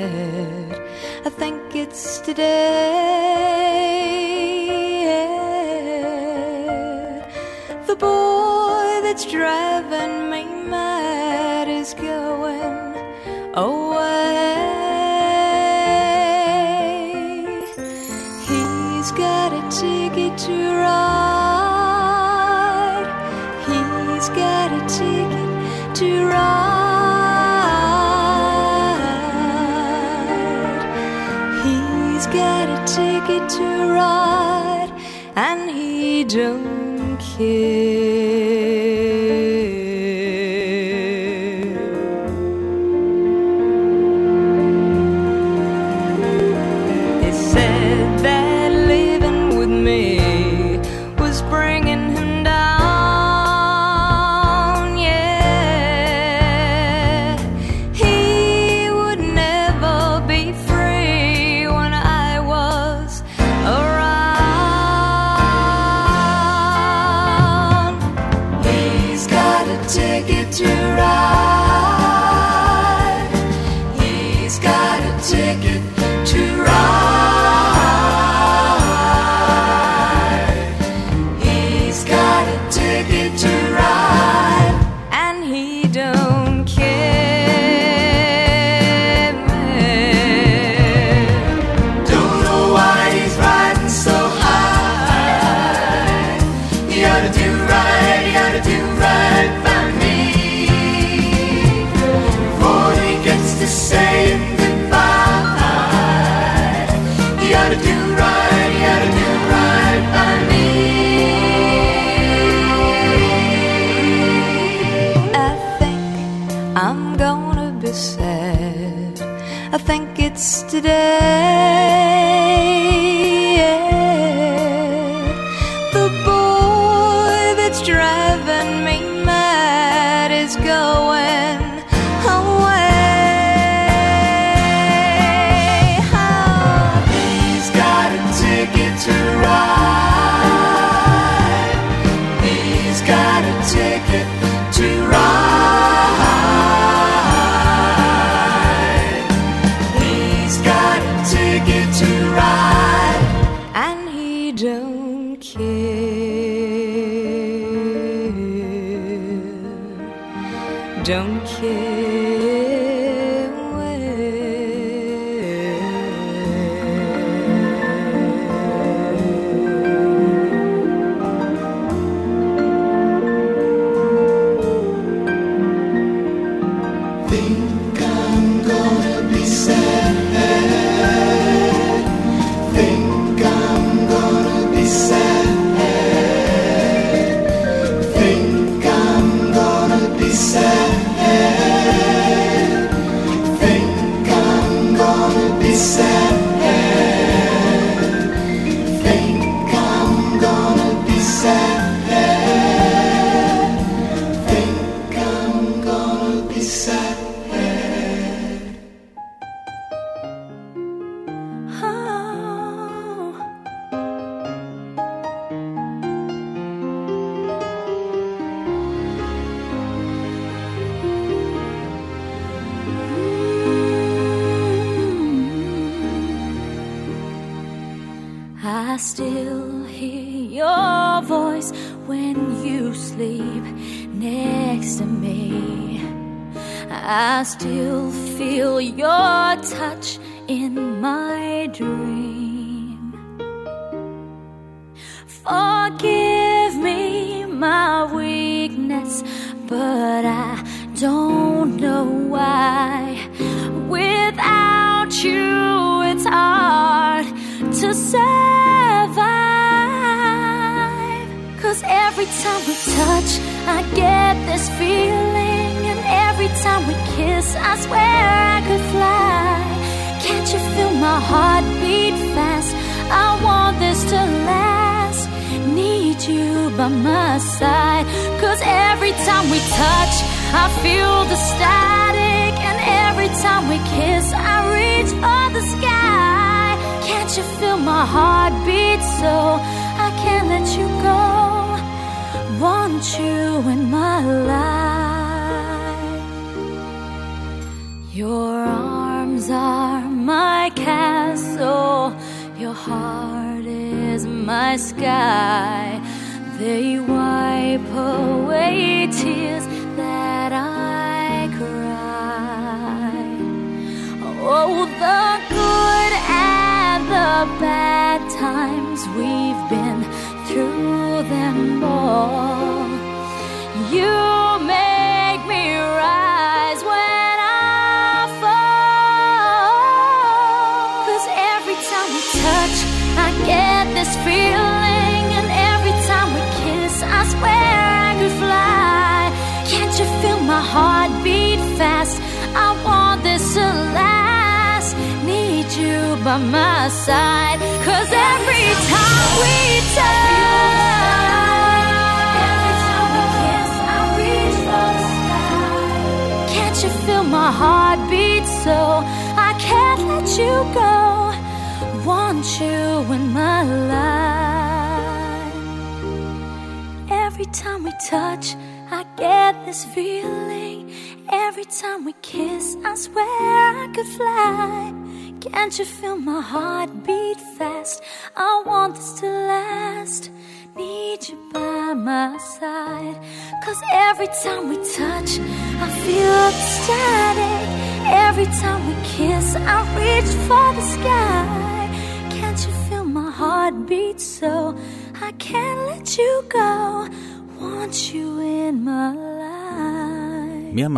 don't care.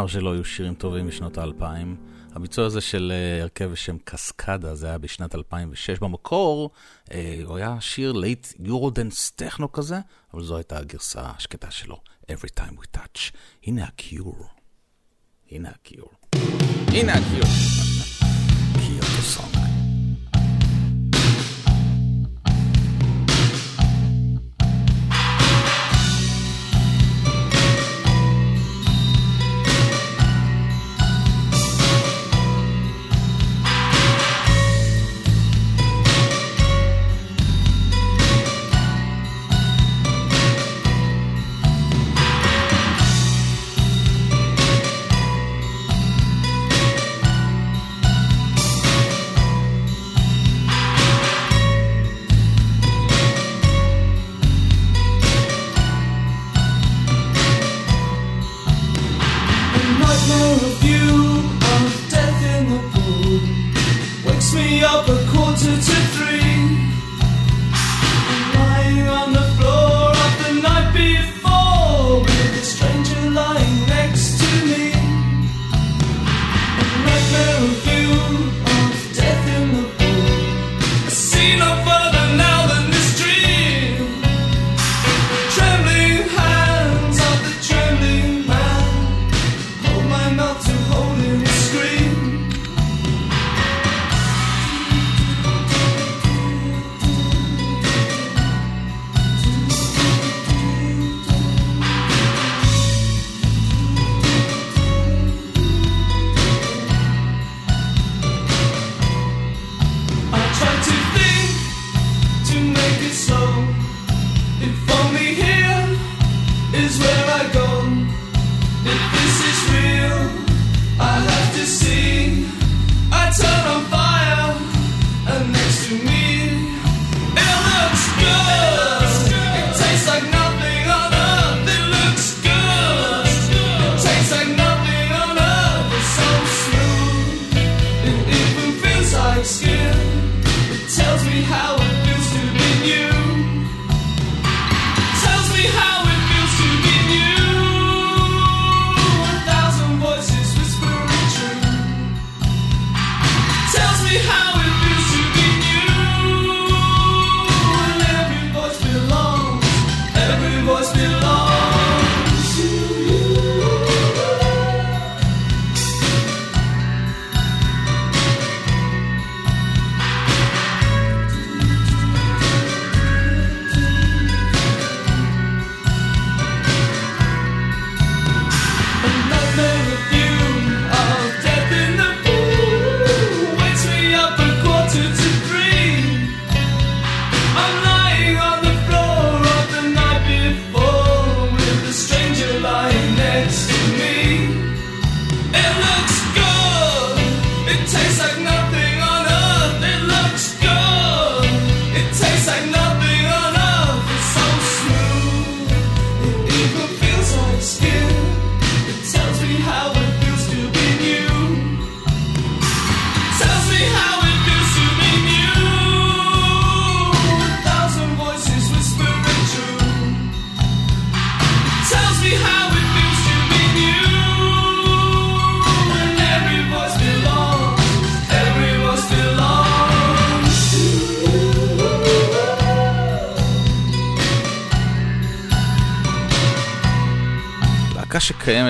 אמר שלא היו שירים טובים משנות האלפיים. הביצוע הזה של אה, הרכב בשם קסקדה, זה היה בשנת 2006 במקור, אה, הוא היה שיר light Eurodance טכנו כזה, אבל זו הייתה הגרסה השקטה שלו, Every Time We Touch. הנה הקיור. הנה הקיור. הנה הקיור. קיור song.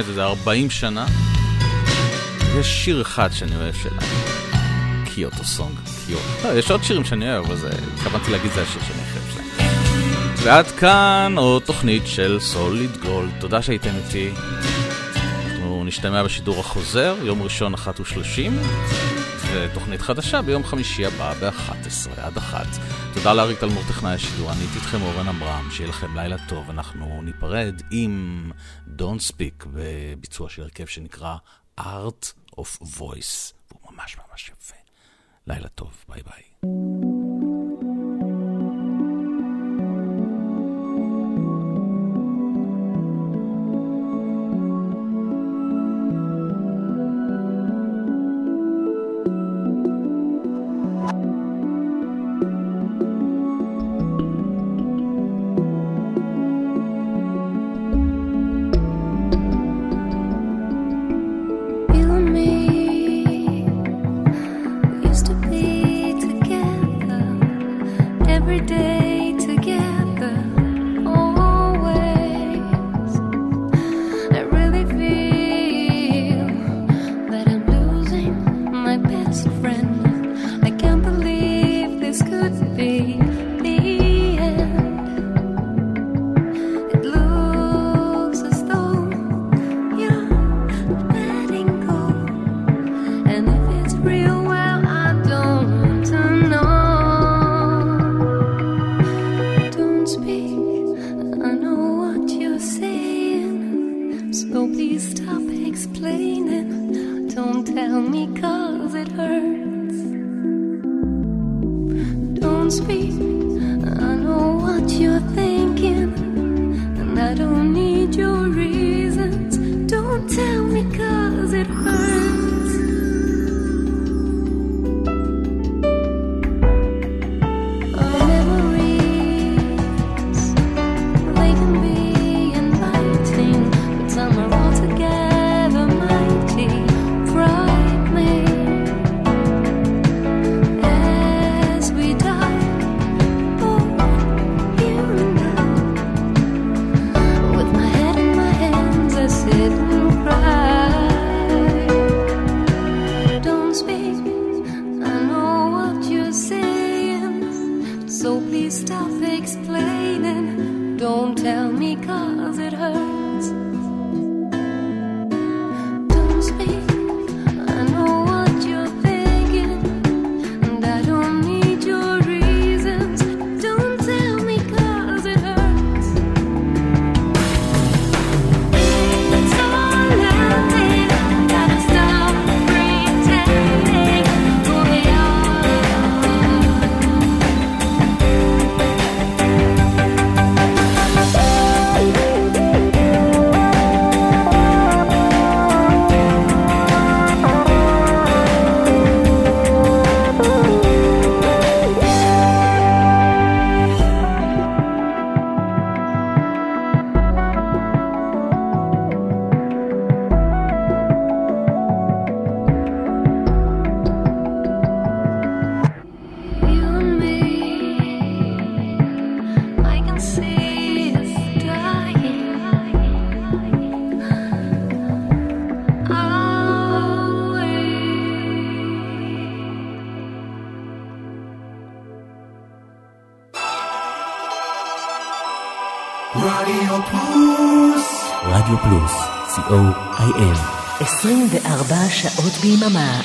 באמת, איזה 40 שנה. יש שיר אחד שאני אוהב שלה. קיוטו סונג, קיוטו. לא, יש עוד שירים שאני אוהב, אז התכוונתי להגיד זה השיר שאני אוהב שלהם. ועד כאן עוד תוכנית של סוליד גולד. תודה שהייתם איתי. אנחנו נשתמע בשידור החוזר, יום ראשון, אחת ושלושים. ותוכנית חדשה ביום חמישי הבא ב-11 עד 1. תודה לאריק תלמור טכנאי השידור, אני הייתי איתכם אורן עמרם, שיהיה לכם לילה טוב, אנחנו ניפרד עם Don't Speak בביצוע של הרכב שנקרא Art of Voice, והוא ממש ממש יפה. לילה טוב, ביי ביי. Mamá.